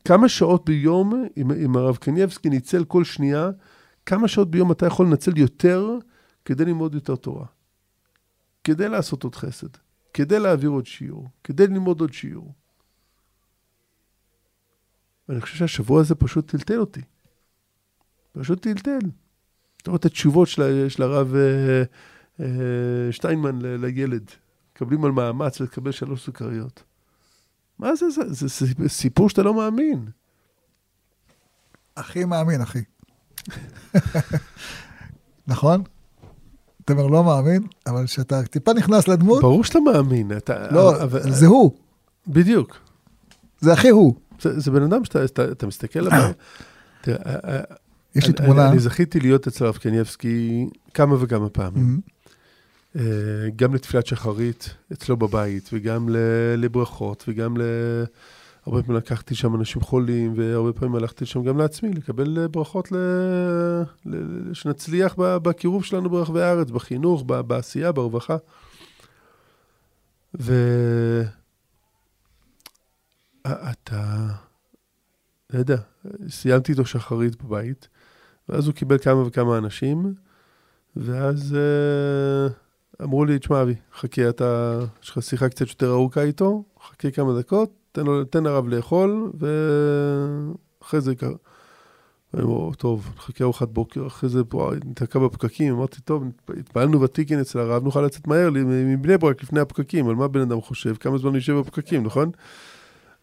כמה שעות ביום, אם, אם הרב קנייבסקי ניצל כל שנייה, כמה שעות ביום אתה יכול לנצל יותר כדי ללמוד יותר תורה? כדי לעשות עוד חסד, כדי להעביר עוד שיעור, כדי ללמוד עוד שיעור. ואני חושב שהשבוע הזה פשוט טלטל אותי. פשוט טלטל. אתה רואה את התשובות של, הרב אה, אה, שטיינמן לילד. מקבלים על מאמץ לקבל שלוש סוכריות. מה? זה, זה, זה, זה סיפור שאתה לא מאמין. הכי מאמין, אחי. נכון? תמר לא מאמין, אבל כשאתה טיפה נכנס לדמות... ברור שאתה מאמין. אתה, לא, אבל, זה הוא. בדיוק. זה הכי הוא. זה, זה בן אדם שאתה אתה, אתה מסתכל עליו. יש לי תמונה. אני, אני זכיתי להיות אצל הרב קניאבסקי כמה וכמה פעמים. Mhm. גם לתפילת שחרית אצלו בבית, וגם לברכות, וגם ל... הרבה פעמים לקחתי שם אנשים חולים, והרבה פעמים הלכתי שם גם לעצמי, לקבל ברכות ל... ל... שנצליח בקירוב שלנו ברחבי הארץ, בחינוך, בעשייה, ברווחה. ואתה, לא יודע, סיימתי איתו שחרית בבית, ואז הוא קיבל כמה וכמה אנשים, ואז uh, אמרו לי, תשמע אבי, חכה, אתה, יש לך שיחה קצת יותר ארוכה איתו, חכה כמה דקות, תן, לו, תן לרב לאכול, ואחרי זה יקרה. אמרו, טוב, נחכה ארוחת בוקר, אחרי זה פה ניתקע בפקקים, אמרתי, טוב, התפעלנו בטיקין אצל הרב, נוכל לצאת מהר מבני ברק לפני הפקקים, על מה בן אדם חושב, כמה זמן יושב בפקקים, נכון?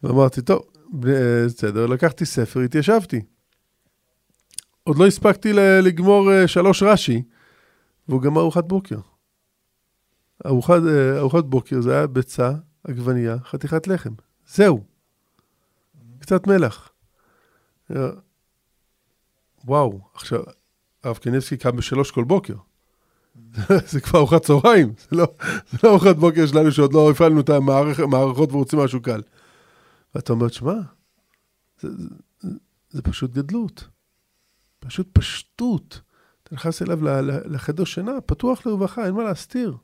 ואמרתי, טוב, בסדר, לקחתי ספר, התיישבתי. עוד לא הספקתי לגמור אה, שלוש רש"י, והוא גמר ארוחת בוקר. ארוחת, אה, ארוחת בוקר זה היה ביצה, עגבנייה, חתיכת לחם. זהו. קצת מלח. וואו, עכשיו, הרב קניבסקי קם בשלוש כל בוקר. זה כבר ארוחת צהריים, זה לא, זה לא ארוחת בוקר שלנו שעוד לא הפעלנו את המערכות ורוצים משהו קל. ואתה אומר, שמע, זה, זה, זה פשוט גדלות. פשוט פשטות. אתה נכנס אליו לחדר שינה, פתוח לרווחה, אין מה להסתיר.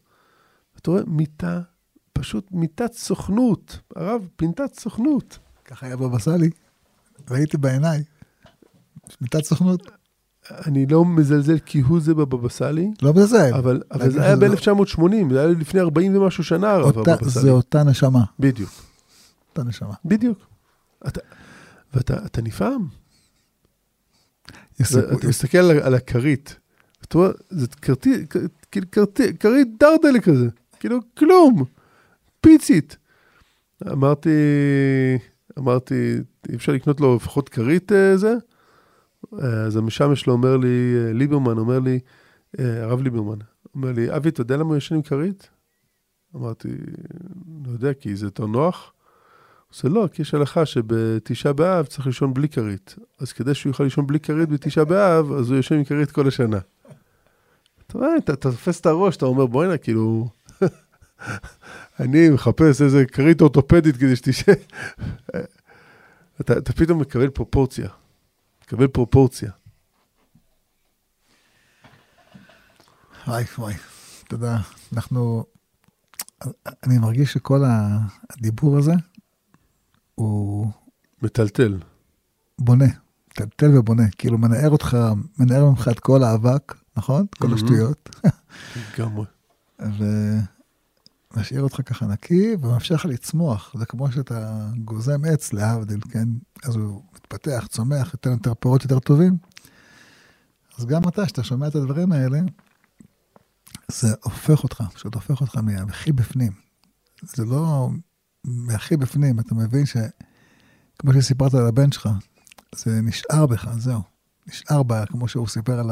אתה רואה מיטה, פשוט מיטת סוכנות. הרב, פינטת סוכנות. ככה היה בבא סאלי, ראיתי בעיניי. מיטת סוכנות. אני לא מזלזל כהוא זה בבבא סאלי. לא מזלזל. אבל, אבל זה היה ב-1980, זה היה לפני 40 ומשהו שנה, הרב הבבא סאלי. זה אותה נשמה. בדיוק. אותה נשמה. בדיוק. אתה, ואתה אתה נפעם. אתה מסתכל על, על הכרית, אתה רואה, זה כאילו כרית דרדלה כזה, כאילו כלום, פיצית. אמרתי, אמרתי, אי אפשר לקנות לו לפחות כרית זה? אז המשמש שלו אומר לי, ליברמן אומר לי, הרב ליברמן, אומר לי, אבי, אתה יודע למה הוא ישן עם כרית? אמרתי, לא יודע, כי זה יותר נוח. זה לא, כי יש הלכה שבתשעה באב צריך לישון בלי כרית. אז כדי שהוא יוכל לישון בלי כרית בתשעה באב, אז הוא יושב עם כרית כל השנה. אתה רואה, אתה תופס את הראש, אתה אומר, בוא'נה, כאילו... אני מחפש איזה כרית אורתופדית כדי שתשב. אתה, אתה פתאום מקבל פרופורציה. מקבל פרופורציה. וואי וואי, יודע, אנחנו... אני מרגיש שכל הדיבור הזה, הוא מטלטל. בונה, מטלטל ובונה, כאילו מנער אותך, מנער ממך את כל האבק, נכון? כל. השטויות. לגמרי. ומשאיר אותך ככה נקי, ומאפשר לך לצמוח. זה כמו שאתה גוזם עץ, להבדיל, כן? אז הוא מתפתח, צומח, ייתן יותר פירות יותר טובים. אז גם אתה, כשאתה שומע את הדברים האלה, זה הופך אותך, פשוט הופך אותך מהכי בפנים. זה לא מהכי בפנים, אתה מבין ש... כמו שסיפרת על הבן שלך, זה נשאר בך, זהו. נשאר בה, כמו שהוא סיפר על.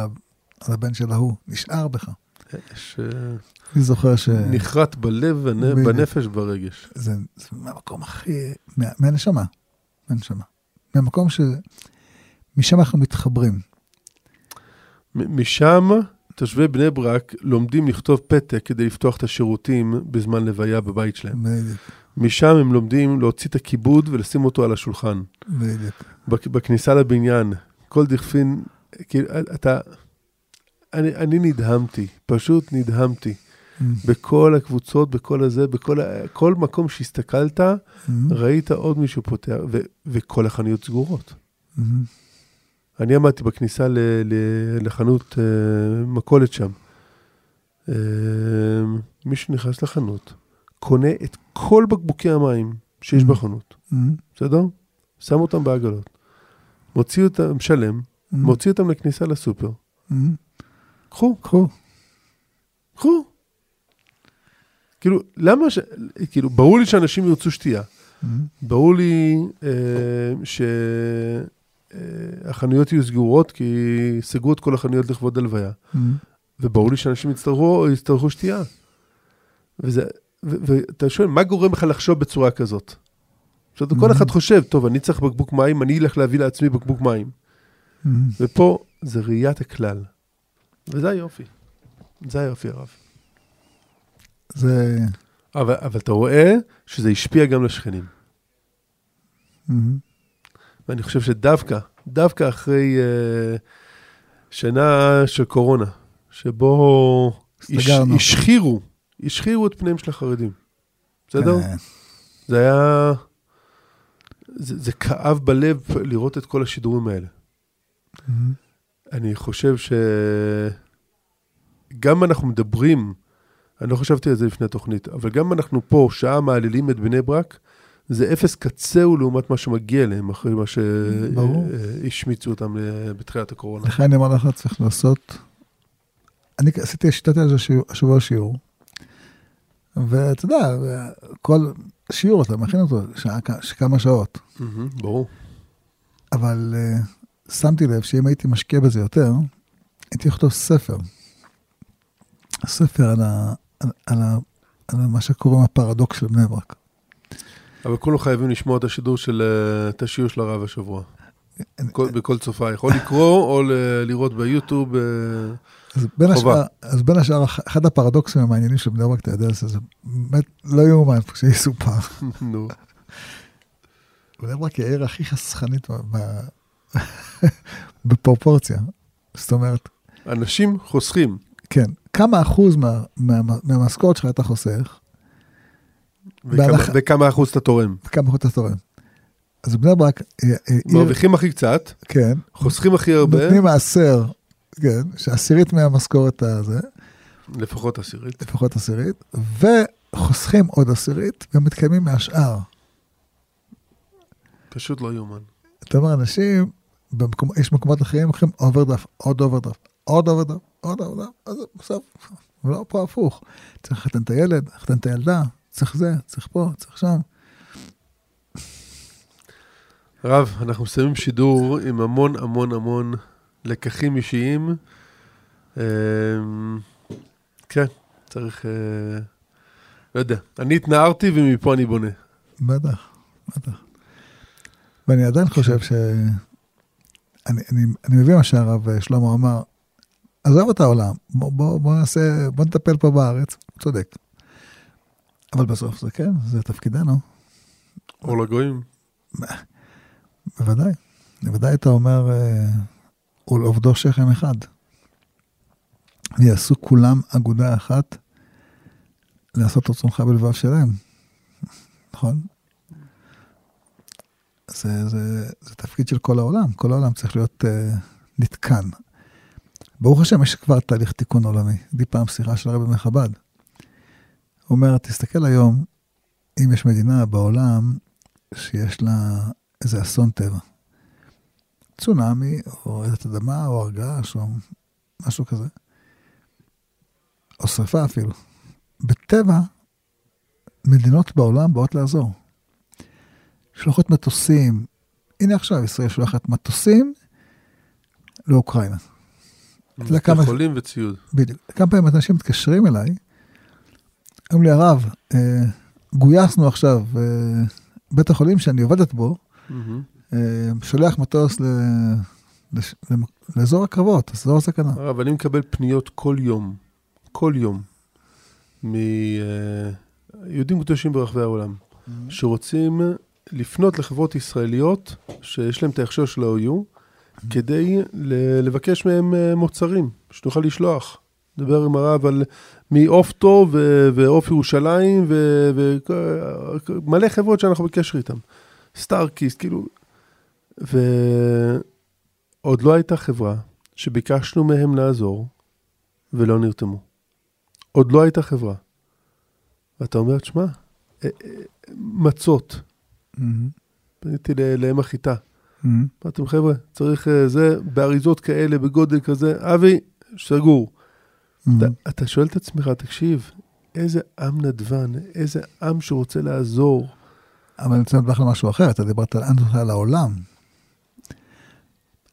על הבן של ההוא, נשאר בך. ש... אני זוכר ש... נחרט בלב. בנפש, ברגש. זה, זה מהמקום הכי, מה, מהנשמה, מהנשמה. מהמקום ש... משם אנחנו מתחברים. משם תושבי בני ברק לומדים לכתוב פתק כדי לפתוח את השירותים בזמן לוויה בבית שלהם. בדיוק, משם הם לומדים להוציא את הכיבוד ולשים אותו על השולחן. בדיוק. בכ- בכניסה לבניין, כל דכפין, כאילו, אתה... אני, אני נדהמתי, פשוט נדהמתי. בכל הקבוצות, בכל הזה, בכל ה- כל מקום שהסתכלת, ראית עוד מישהו פותח, ו, וכל החנויות סגורות. אני עמדתי בכניסה ל, ל, לחנות uh, מכולת שם. Uh, מישהו נכנס לחנות, קונה את כל בקבוקי המים שיש Mhm. בחנות, בסדר? שם אותם בעגלות. מוציא אותם, משלם, מוציא אותם לכניסה לסופר. קחו, קחו. קחו. כאילו, למה ש... כאילו, ברור לי שאנשים ירצו שתייה. ברור לי אה, שהחנויות יהיו סגורות, כי סגרו את כל החנויות לכבוד הלוויה. וברור לי שאנשים יצטרכו, יצטרכו שתייה. וזה, ואתה שואל, מה גורם לך לחשוב בצורה כזאת? עכשיו, כל אחד חושב, טוב, אני צריך בקבוק מים, אני אלך להביא לעצמי בקבוק מים. ופה זה ראיית הכלל. וזה היופי. זה היופי הרב. זה... אבל, אבל אתה רואה שזה השפיע גם לשכנים. ואני חושב שדווקא, דווקא אחרי uh, שנה של קורונה, שבו הש. השחירו, השחירו את פניהם של החרדים. בסדר? כן. זה היה... זה, זה כאב בלב לראות את כל השידורים האלה. אני חושב שגם אנחנו מדברים, אני לא חשבתי על זה לפני התוכנית, אבל גם אנחנו פה, שעה מעללים את בני ברק, זה אפס קצהו לעומת מה שמגיע להם, אחרי מה. שהשמיצו אותם אה, בתחילת הקורונה. לכן אני אומר לך, צריך לעשות... אני עשיתי, שיטתי על זה השבוע שיעור, ואתה יודע, כל שיעור אתה מכין אותו שעה, כמה שעות, ברור. אבל uh, שמתי לב שאם הייתי משקיע בזה יותר, הייתי לכתוב ספר. ספר על, ה, על, על, ה, על מה שקוראים הפרדוקס של בני ברק. אבל כולנו חייבים לשמוע את השידור של, אה, את השיעור של הרב השבוע. כל, בכל צופה, יכול לקרוא או לראות ביוטיוב. אה, אז בין, חובה. השאר, אז בין השאר, אחד הפרדוקסים המעניינים של בני ברק, אתה יודע, זה, באמת לא יאומן כשיסופר. נו, בני ברק היא העיר הכי חסכנית בפרופורציה. זאת אומרת, אנשים חוסכים. כן, כמה אחוז מה, מה, מהמשכורת שלך אתה חוסך, וכמה, בהנחה- וכמה אחוז אתה תורם. וכמה אחוז אתה תורם. אז בני ברק, היא עיר, מרוויחים הכי קצת, כן, חוסכים הכי הרבה, נותנים מעשר, כן, שעשירית מהמשכורת הזה, לפחות עשירית. לפחות עשירית, וחוסכים עוד עשירית, ומתקיימים מהשאר. פשוט לא יאומן. אתה אומר, אנשים, במקום, יש מקומות אחרים, לוקחים אוברדרפט, עוד אוברדרפט, עוד אוברדרפט, עוד אוברדרפט, אז בסוף, ולא פה הפוך. צריך לחתן את הילד, לחתן את הילדה, צריך זה, צריך פה, צריך שם. רב, אנחנו מסיימים שידור עם המון המון המון לקחים אישיים. אמ, כן, צריך... אה, לא יודע, אני התנערתי ומפה אני בונה. בטח, בטח. ואני עדיין חושב ש... אני, אני, אני מבין מה שהרב שלמה אמר, עזוב את העולם, בוא, בוא, בוא נעשה, בוא נטפל פה בארץ, הוא צודק. אבל בסוף זה כן, זה תפקידנו, אור לגויים. בוודאי. בוודאי אתה אומר, אה, ולעובדו שכם אחד. ויעשו כולם אגודה אחת לעשות רצונך בלבב שלהם. נכון? זה, זה, זה תפקיד של כל העולם, כל העולם צריך להיות uh, נתקן. ברוך השם, יש כבר תהליך תיקון עולמי. די פעם שיחה של הרבי מחב"ד. הוא אומר, תסתכל היום, אם יש מדינה בעולם שיש לה איזה אסון טבע, צונאמי, או רעידת אדמה, או הרגש, או משהו כזה, או שרפה אפילו. בטבע, מדינות בעולם באות לעזור. שולחות מטוסים, הנה עכשיו ישראל שולחת מטוסים לאוקראינה. כמה... חולים וציוד. בדיוק. כמה פעמים אנשים מתקשרים אליי, אומרים לי, הרב, אה, גויסנו עכשיו, אה, בית החולים שאני עובדת בו, אה, שולח מטוס ל... לש... לאזור הקרבות, אזור הסכנה. הרב, אני מקבל פניות כל יום, כל יום, מיהודים קדושים ברחבי העולם, שרוצים לפנות לחברות ישראליות שיש להם את ההכשר של ה-OU, כדי לבקש מהם אה, מוצרים, שנוכל לשלוח. נדבר עם הרב על מעוף טוב ועוף ירושלים ומלא חברות שאנחנו בקשר איתן. סטארקיסט, כאילו... ועוד לא הייתה חברה שביקשנו מהם לעזור ולא נרתמו. עוד לא הייתה חברה. ואתה אומר, תשמע, אה, אה, מצות. פניתי לאם החיטה. אמרתם, חבר'ה, צריך אה, זה, באריזות כאלה, בגודל כזה, אבי, סגור. אתה שואל את עצמך, תקשיב, איזה עם נדבן, איזה עם שרוצה לעזור. אבל אני רוצה לדבר על משהו אחר, אתה דיברת על העולם.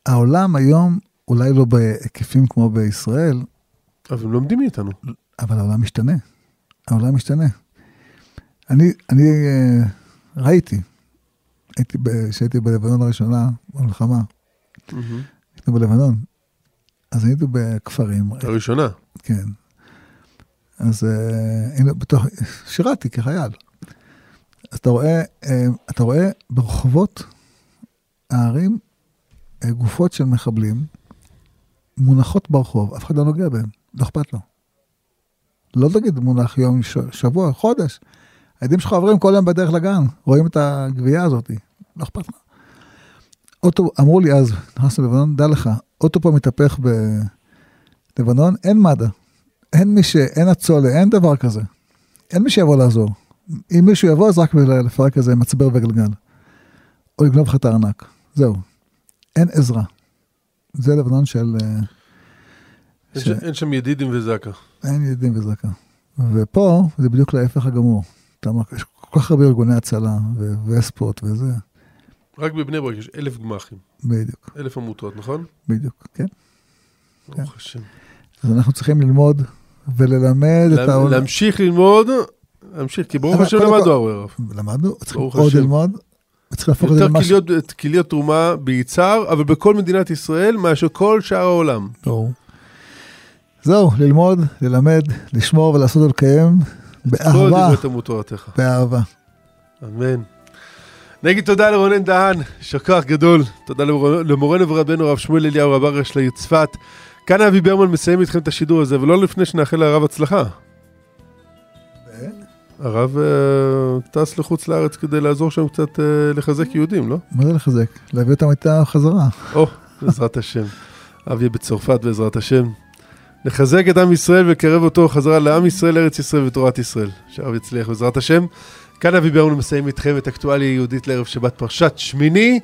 העולם היום, אולי לא בהיקפים כמו בישראל. אבל הם לומדים מאיתנו. אבל העולם משתנה. העולם משתנה. אני, אני אה, ראיתי, הייתי, כשהייתי בלבנון הראשונה, במלחמה, הייתי בלבנון, אז הייתי בכפרים. הראשונה. כן. אז היינו בתוך, שירתי כחייל. אז אתה רואה, אה, אתה רואה ברחובות הערים אה, גופות של מחבלים מונחות ברחוב, אף אחד לא נוגע בהן, לא אכפת לו. לא תגיד מונח יום, שבוע, חודש. הילדים שלך עוברים כל יום בדרך לגן, רואים את הגבייה הזאת, לא אכפת לו. אוטו, אמרו לי אז, נכנסנו ללבנון, דע לך, אוטו פה מתהפך בלבנון, אין מד"א. אין מי ש... אין הצולה, אין דבר כזה. אין מי שיבוא לעזור. אם מישהו יבוא, אז רק לפרק איזה מצבר וגלגל. או לגנוב לך את הארנק. זהו. אין עזרה. זה לבנון של... אה, אין, ש... אין שם ידידים וזקה. אין ידידים וזקה. ופה זה בדיוק להפך הגמור. יש כל כך הרבה ארגוני הצלה וספורט וזה. רק בבני ברק יש אלף גמ"חים. בדיוק. אלף עמותות, נכון? בדיוק, כן. ברוך כן. השם. אז אנחנו צריכים ללמוד וללמד את העולם. להמשיך ללמוד, להמשיך, כי ברוך השם למדנו הרבה. למדנו, צריכים עוד ללמוד. צריך להפוך את זה למשהו. יותר כליות תרומה ביצהר, אבל בכל מדינת ישראל מאשר כל שאר העולם. ברור. זהו, ללמוד, ללמד, לשמור ולעשות ולקיים באהבה. כל דברי תמות תורתך. באהבה. אמן. נגיד תודה לרונן דהן, יישר כוח גדול. תודה למורנו ורבנו הרב שמואל אליהו רב הרש לעיר צפת. כאן אבי ברמן מסיים איתכם את השידור הזה, ולא לפני שנאחל לרב הצלחה. הרב uh, טס לחוץ לארץ כדי לעזור שם קצת uh, לחזק יהודים, לא? מה זה לחזק? להביא אותם איתה חזרה. או, בעזרת השם. אב יהיה בצרפת בעזרת השם. לחזק את עם ישראל ולקרב אותו חזרה לעם ישראל, ארץ ישראל ותורת ישראל. שהרב יצליח בעזרת השם. כאן אבי ברמן מסיים איתכם את אקטואליה יהודית לערב שבת פרשת שמיני.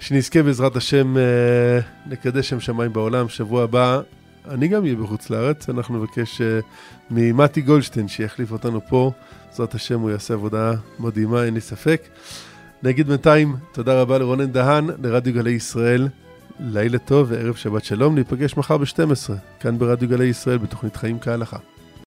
שנזכה בעזרת השם לקדש שם שמיים בעולם. שבוע הבא אני גם אהיה בחוץ לארץ, אנחנו נבקש uh, ממתי גולדשטיין שיחליף אותנו פה. בעזרת השם הוא יעשה עבודה מדהימה, אין לי ספק. נגיד בינתיים, תודה רבה לרונן דהן, לרדיו גלי ישראל. לילה טוב וערב שבת שלום, ניפגש מחר ב-12, כאן ברדיו גלי ישראל בתוכנית חיים כהלכה.